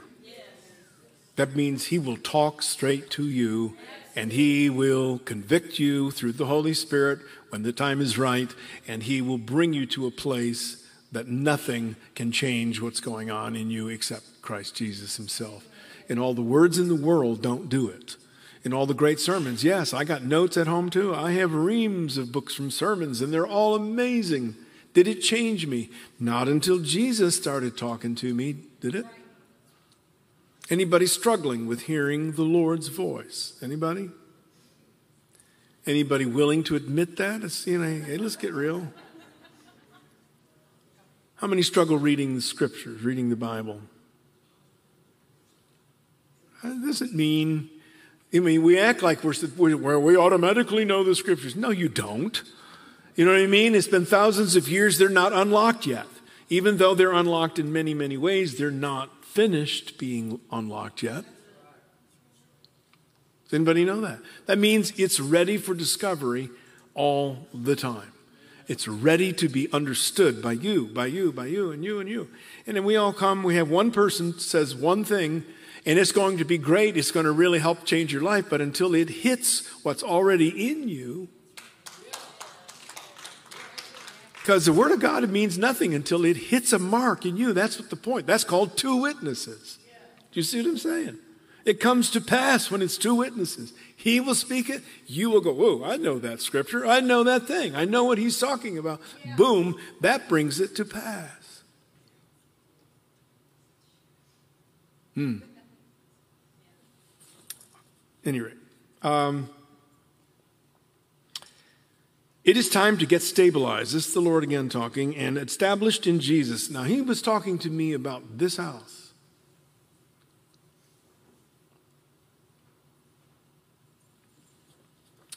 That means He will talk straight to you and He will convict you through the Holy Spirit when the time is right, and He will bring you to a place that nothing can change what's going on in you except Christ Jesus Himself. And all the words in the world don't do it. In all the great sermons, yes, I got notes at home too. I have reams of books from sermons, and they're all amazing. Did it change me? Not until Jesus started talking to me, did it? Anybody struggling with hearing the Lord's voice? Anybody? Anybody willing to admit that? It's, you know, hey, let's get real. How many struggle reading the scriptures, reading the Bible? Uh, that doesn't mean, I mean, we act like we're, we automatically know the scriptures. No, you don't. You know what I mean? It's been thousands of years, they're not unlocked yet. Even though they're unlocked in many, many ways, they're not finished being unlocked yet. Does anybody know that? That means it's ready for discovery all the time. It's ready to be understood by you, by you, by you, and you, and you. And then we all come, we have one person says one thing, and it's going to be great. It's going to really help change your life. But until it hits what's already in you, because the Word of God means nothing until it hits a mark in you. That's what the point. That's called two witnesses. Do you see what I'm saying? It comes to pass when it's two witnesses. He will speak it. You will go, Whoa, I know that scripture. I know that thing. I know what he's talking about. Boom, that brings it to pass. Hmm. Any rate, um, it is time to get stabilized. This is the Lord again talking, and established in Jesus. Now, he was talking to me about this house.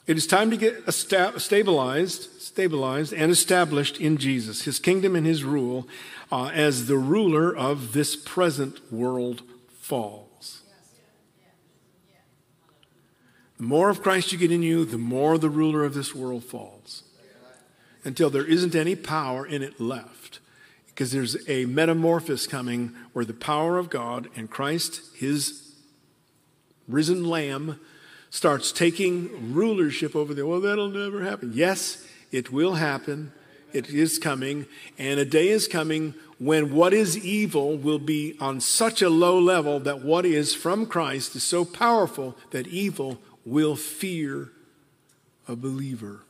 It is time to get stabilized, stabilized and established in Jesus, his kingdom and his rule, uh, as the ruler of this present world falls. The more of Christ you get in you, the more the ruler of this world falls. Until there isn't any power in it left. Because there's a metamorphosis coming where the power of God and Christ, his risen lamb, starts taking rulership over the, Well, that'll never happen. Yes, it will happen. It is coming. And a day is coming when what is evil will be on such a low level that what is from Christ is so powerful that evil will fear a believer.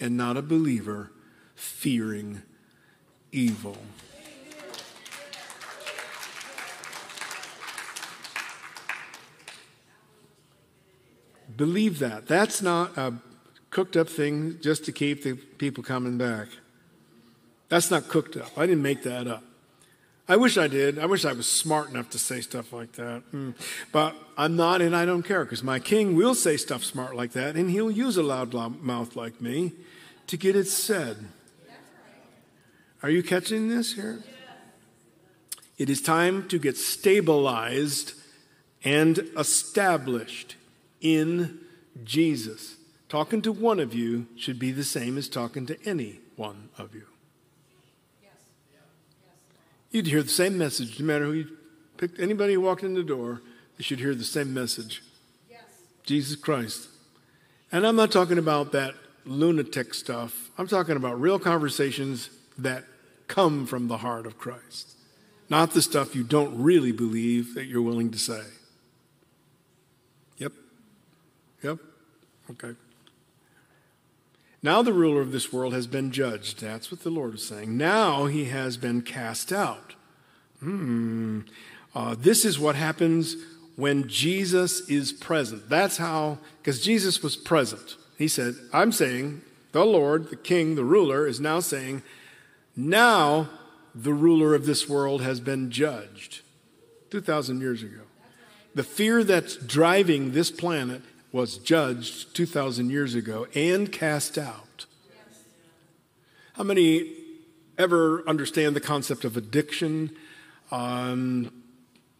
And not a believer fearing evil. Believe that. That's not a cooked up thing just to keep the people coming back. That's not cooked up. I didn't make that up. I wish I did. I wish I was smart enough to say stuff like that. Mm. But I'm not, and I don't care because my king will say stuff smart like that, and he'll use a loud mouth like me to get it said. Are you catching this here? It is time to get stabilized and established in Jesus. Talking to one of you should be the same as talking to any one of you. You'd hear the same message no matter who you picked. Anybody who walked in the door, they should hear the same message Jesus Christ. And I'm not talking about that lunatic stuff. I'm talking about real conversations that come from the heart of Christ, not the stuff you don't really believe that you're willing to say. Yep. Yep. Okay. Now the ruler of this world has been judged. That's what the Lord is saying. Now he has been cast out. Hmm. Uh, this is what happens when Jesus is present. That's how, because Jesus was present. He said, I'm saying, the Lord, the King, the ruler, is now saying, now the ruler of this world has been judged. 2,000 years ago. The fear that's driving this planet was judged 2,000 years ago and cast out. How many ever understand the concept of addiction? Um,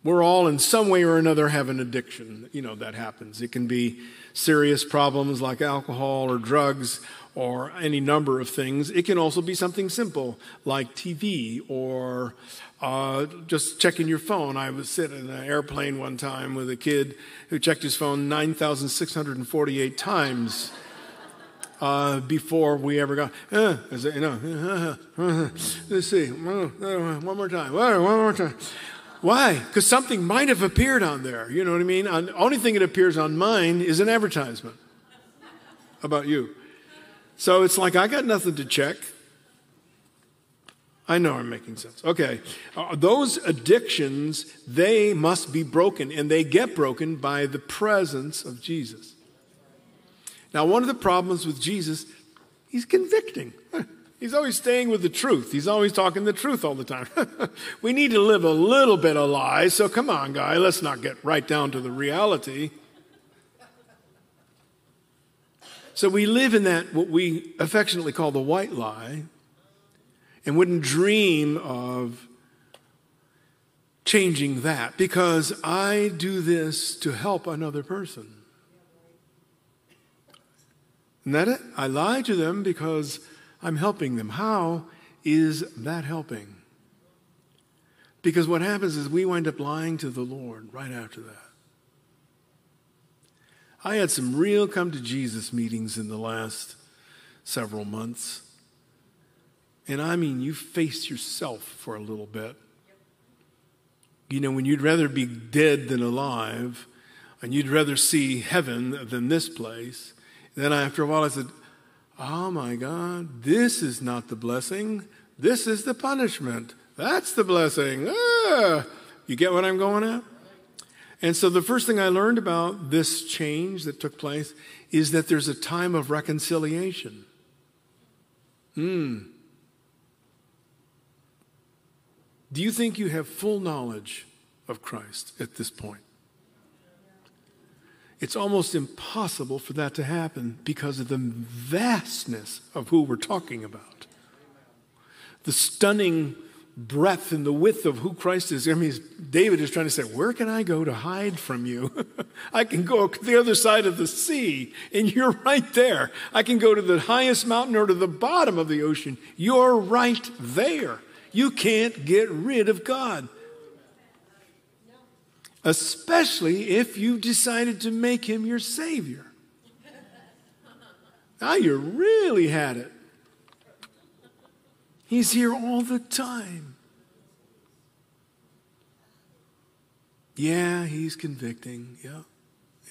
we're all in some way or another have an addiction. You know, that happens. It can be serious problems like alcohol or drugs or any number of things. It can also be something simple like TV or uh, just checking your phone. I was sitting in an airplane one time with a kid who checked his phone 9,648 times. Uh, before we ever got, uh, you know, uh, let's see, one more time, one more time. Why? Because something might have appeared on there. You know what I mean? The only thing that appears on mine is an advertisement about you. So it's like I got nothing to check. I know I'm making sense. Okay. Uh, those addictions, they must be broken, and they get broken by the presence of Jesus. Now, one of the problems with Jesus, he's convicting. He's always staying with the truth. He's always talking the truth all the time. we need to live a little bit of lies, so come on, guy, let's not get right down to the reality. So we live in that, what we affectionately call the white lie. And wouldn't dream of changing that because I do this to help another person. Isn't that it? I lie to them because I'm helping them. How is that helping? Because what happens is we wind up lying to the Lord right after that. I had some real come to Jesus meetings in the last several months. And I mean, you face yourself for a little bit. You know, when you'd rather be dead than alive, and you'd rather see heaven than this place, then after a while I said, Oh my God, this is not the blessing. This is the punishment. That's the blessing. Ah, you get what I'm going at? And so the first thing I learned about this change that took place is that there's a time of reconciliation. Hmm. Do you think you have full knowledge of Christ at this point? It's almost impossible for that to happen because of the vastness of who we're talking about. The stunning breadth and the width of who Christ is. I mean, David is trying to say, Where can I go to hide from you? I can go to the other side of the sea, and you're right there. I can go to the highest mountain or to the bottom of the ocean. You're right there. You can't get rid of God. Especially if you've decided to make him your Savior. Now you really had it. He's here all the time. Yeah, he's convicting. Yep,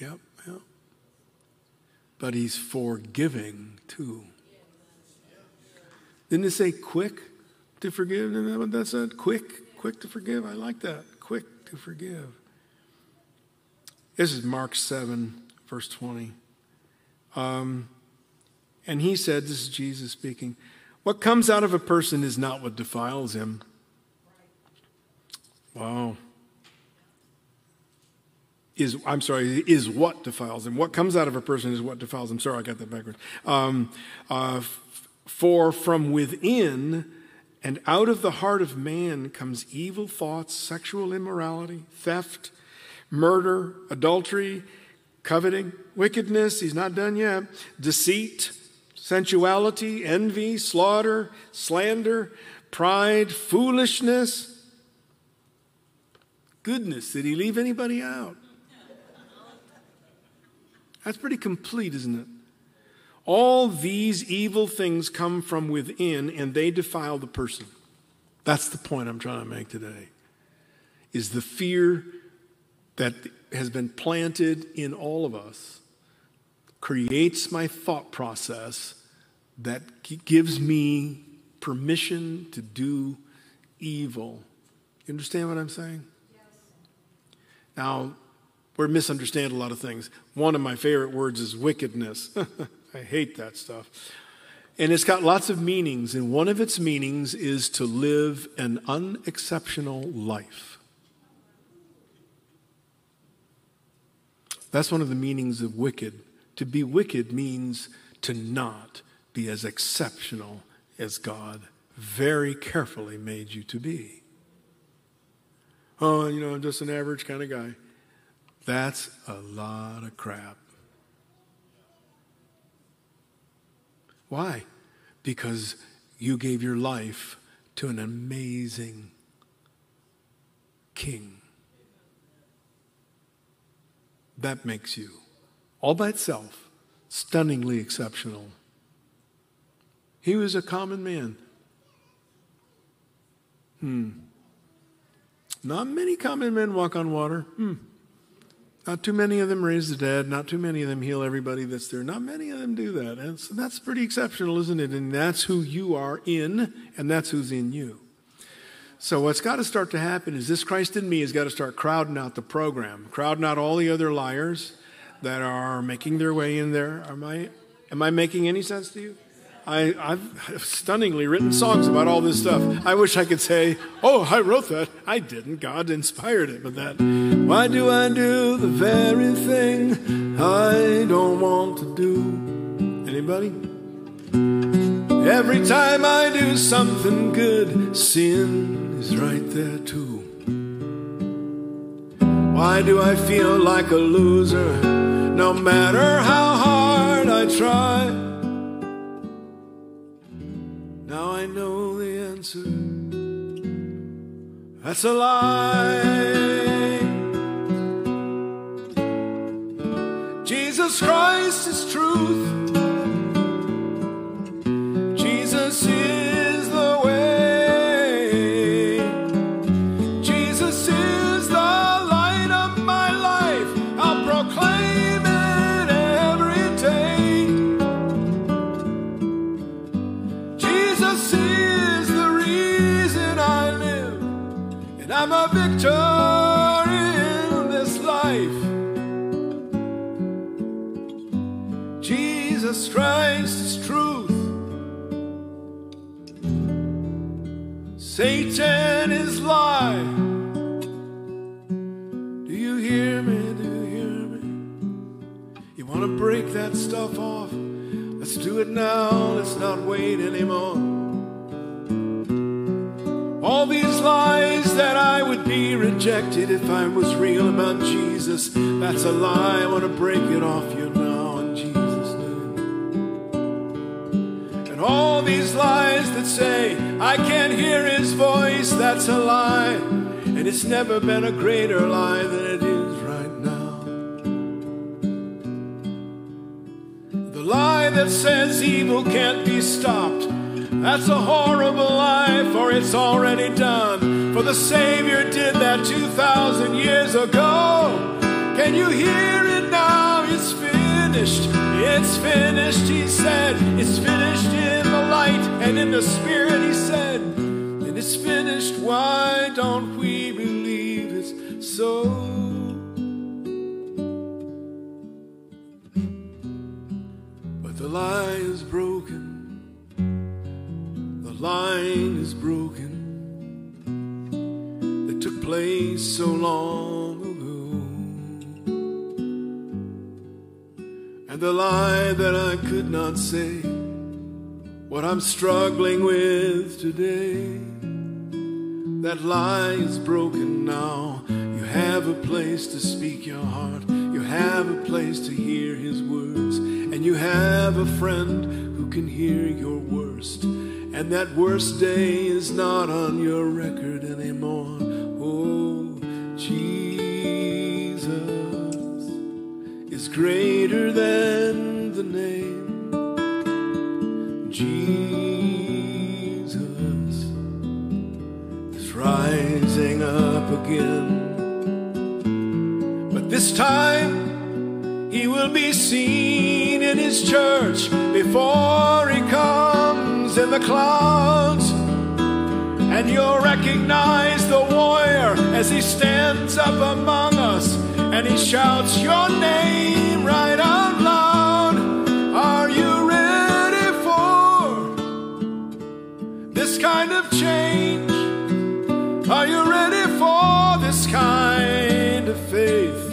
yep, yep. But he's forgiving too. Didn't it say quick to forgive? Isn't that? Quick, quick to forgive. I like that. Quick to forgive. This is Mark 7, verse 20. Um, and he said, This is Jesus speaking. What comes out of a person is not what defiles him. Wow. Is I'm sorry, is what defiles him. What comes out of a person is what defiles him. Sorry, I got that backwards. Um, uh, for from within and out of the heart of man comes evil thoughts, sexual immorality, theft, murder, adultery, coveting, wickedness. He's not done yet. Deceit sensuality, envy, slaughter, slander, pride, foolishness. Goodness, did he leave anybody out? That's pretty complete, isn't it? All these evil things come from within and they defile the person. That's the point I'm trying to make today. Is the fear that has been planted in all of us creates my thought process that gives me permission to do evil. You understand what I'm saying? Yes. Now, we misunderstand a lot of things. One of my favorite words is wickedness. I hate that stuff. And it's got lots of meanings, and one of its meanings is to live an unexceptional life. That's one of the meanings of wicked. To be wicked means to not be as exceptional as God very carefully made you to be. Oh, you know, I'm just an average kind of guy. That's a lot of crap. Why? Because you gave your life to an amazing king. That makes you all by itself, stunningly exceptional. He was a common man. Hmm. Not many common men walk on water. Hmm. Not too many of them raise the dead. Not too many of them heal everybody that's there. Not many of them do that. And so that's pretty exceptional, isn't it? And that's who you are in, and that's who's in you. So what's got to start to happen is this Christ in me has got to start crowding out the program, crowding out all the other liars, that are making their way in there. Am I, am I making any sense to you? I, I've stunningly written songs about all this stuff. I wish I could say, oh, I wrote that. I didn't. God inspired it. But that, why do I do the very thing I don't want to do? Anybody? Every time I do something good, sin is right there too. Why do I feel like a loser no matter how hard I try? Now I know the answer. That's a lie. Jesus Christ is truth. Jesus is Satan is lie. Do you hear me? Do you hear me? You want to break that stuff off? Let's do it now. Let's not wait anymore. All these lies that I would be rejected if I was real about Jesus, that's a lie. I want to break it off you these lies that say, I can't hear his voice, that's a lie. And it's never been a greater lie than it is right now. The lie that says evil can't be stopped. That's a horrible lie, for it's already done. For the Savior did that 2,000 years ago. Can you hear it now? It's finished. It's finished, he said. It's finished in light and in the spirit, he said. And it's finished. Why don't we believe it's so? But the lie is broken. The line is broken. That took place so long ago. And the lie that I could not say. What I'm struggling with today. That lie is broken now. You have a place to speak your heart. You have a place to hear his words. And you have a friend who can hear your worst. And that worst day is not on your record anymore. Oh, Jesus is greater than the name. Jesus is rising up again. But this time he will be seen in his church before he comes in the clouds. And you'll recognize the warrior as he stands up among us and he shouts your name right out loud. Kind of change? Are you ready for this kind of faith?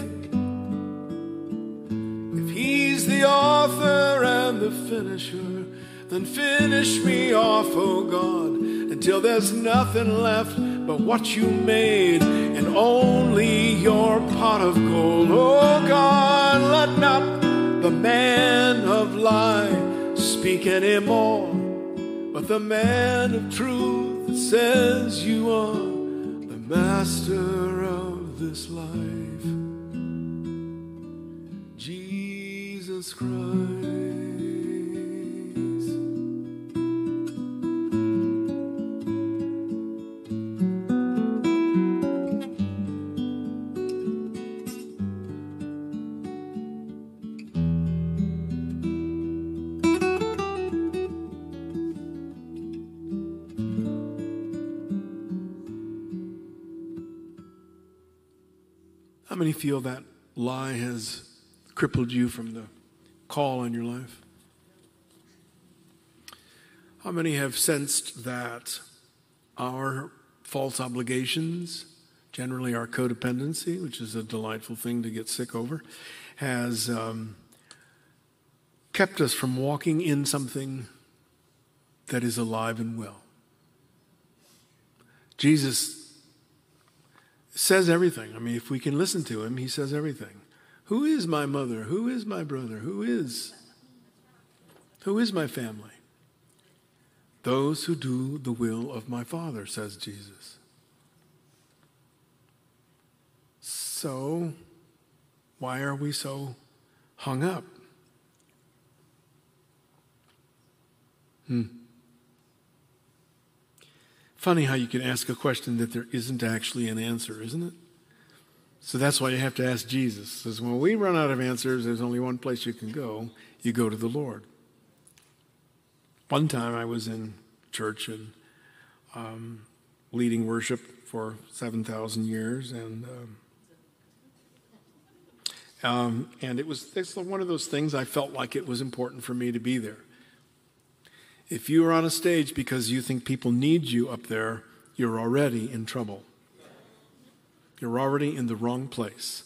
If he's the author and the finisher, then finish me off, oh God, until there's nothing left but what you made and only your pot of gold. Oh God, let not the man of lie speak anymore, but the man of truth says you are the master of this life. Jesus Christ. Feel that lie has crippled you from the call on your life? How many have sensed that our false obligations, generally our codependency, which is a delightful thing to get sick over, has um, kept us from walking in something that is alive and well. Jesus says everything. I mean, if we can listen to him, he says everything. Who is my mother? Who is my brother? Who is who is my family? Those who do the will of my Father, says Jesus. So, why are we so hung up? Hmm. Funny how you can ask a question that there isn't actually an answer, isn't it? So that's why you have to ask Jesus. Says when we run out of answers, there's only one place you can go. You go to the Lord. One time I was in church and um, leading worship for 7,000 years, and um, um, and it was it's one of those things I felt like it was important for me to be there. If you are on a stage because you think people need you up there, you're already in trouble. You're already in the wrong place.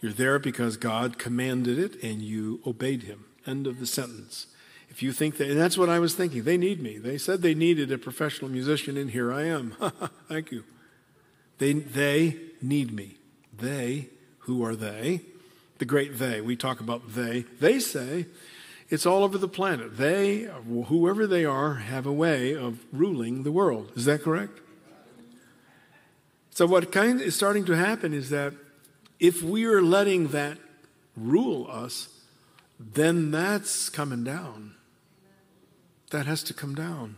You're there because God commanded it and you obeyed Him. End of the sentence. If you think that, and that's what I was thinking, they need me. They said they needed a professional musician, and here I am. Thank you. They, they need me. They, who are they? The great they. We talk about they. They say it's all over the planet. They, whoever they are, have a way of ruling the world. Is that correct? So, what kind is starting to happen is that if we are letting that rule us, then that's coming down. That has to come down.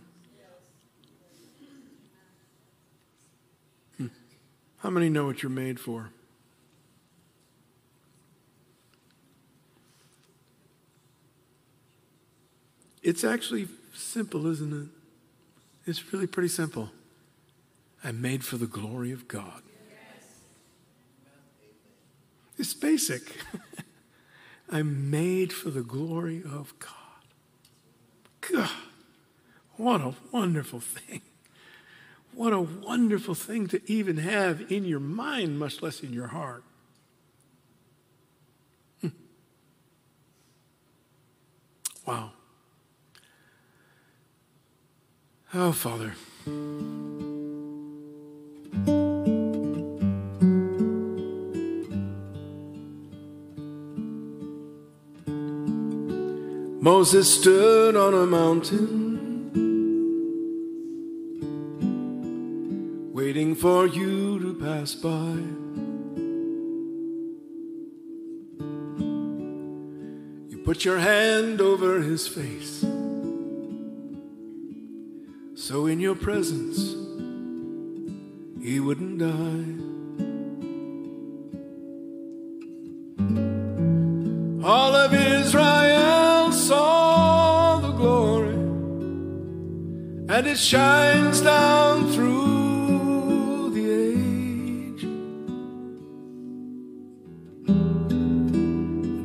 Hmm. How many know what you're made for? It's actually simple, isn't it? It's really pretty simple. I'm made for the glory of God. It's basic. I'm made for the glory of God. God, what a wonderful thing. What a wonderful thing to even have in your mind, much less in your heart. Hmm. Wow. Oh, Father. Moses stood on a mountain, waiting for you to pass by. You put your hand over his face, so in your presence he wouldn't die. All of Israel saw the glory, and it shines down through the age.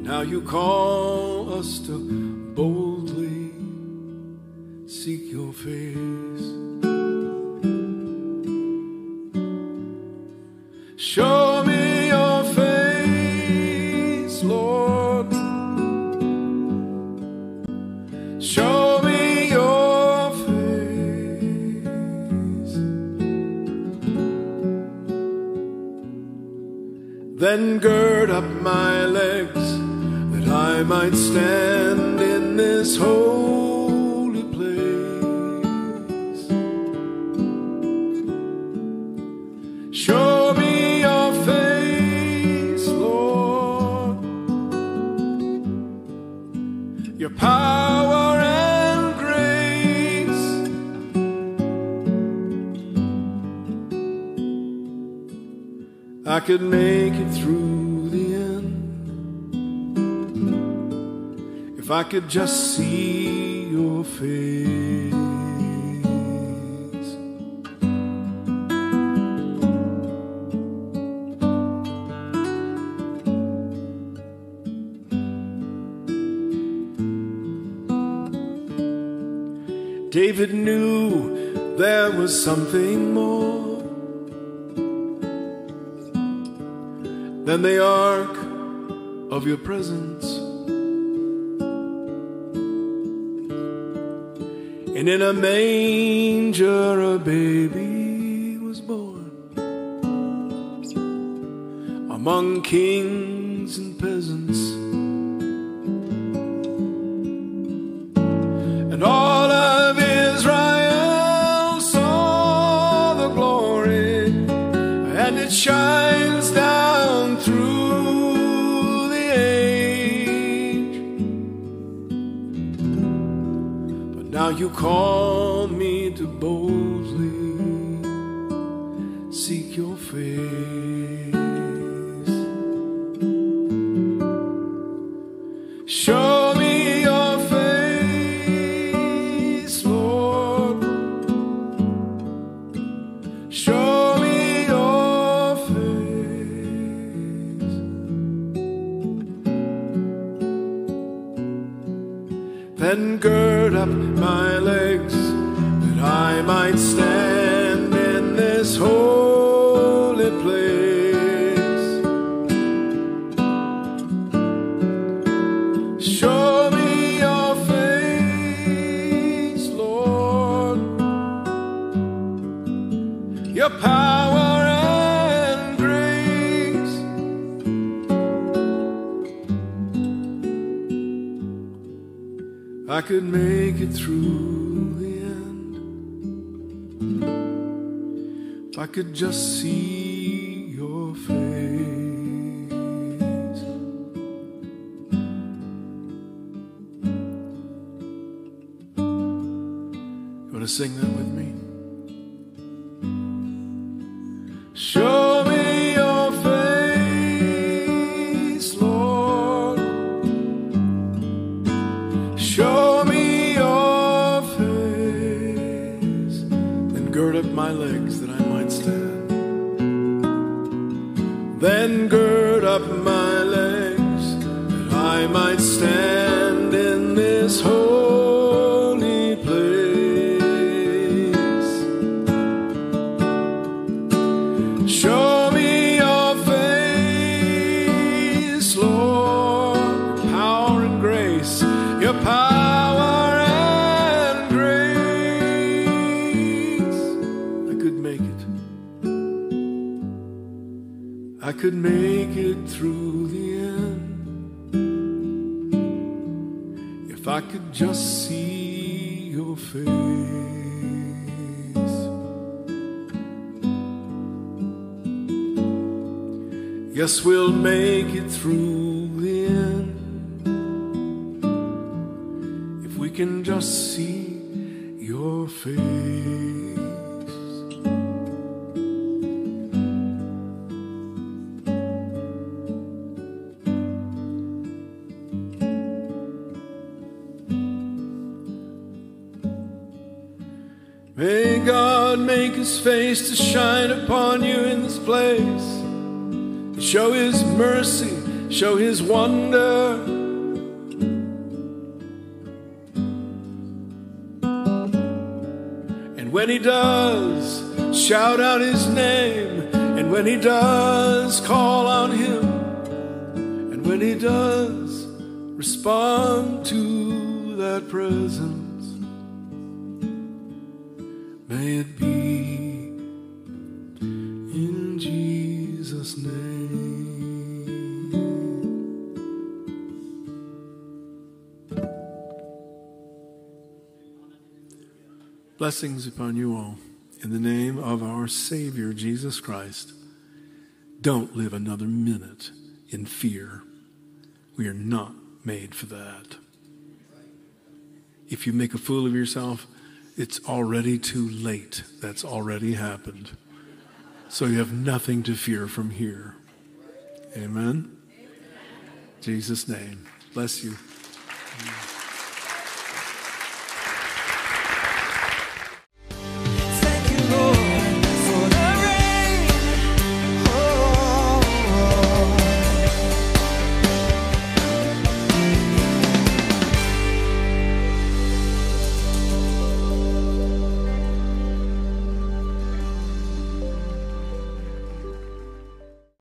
Now you call could just see Call me to boldly I could make it through the end if I could just see your face. Yes, we'll make it through the end if we can just see your face. Face to shine upon you in this place. Show his mercy, show his wonder. And when he does, shout out his name. And when he does, call on him. And when he does, respond to that presence. Blessings upon you all. In the name of our Savior, Jesus Christ, don't live another minute in fear. We are not made for that. If you make a fool of yourself, it's already too late. That's already happened. So you have nothing to fear from here. Amen. Jesus' name. Bless you.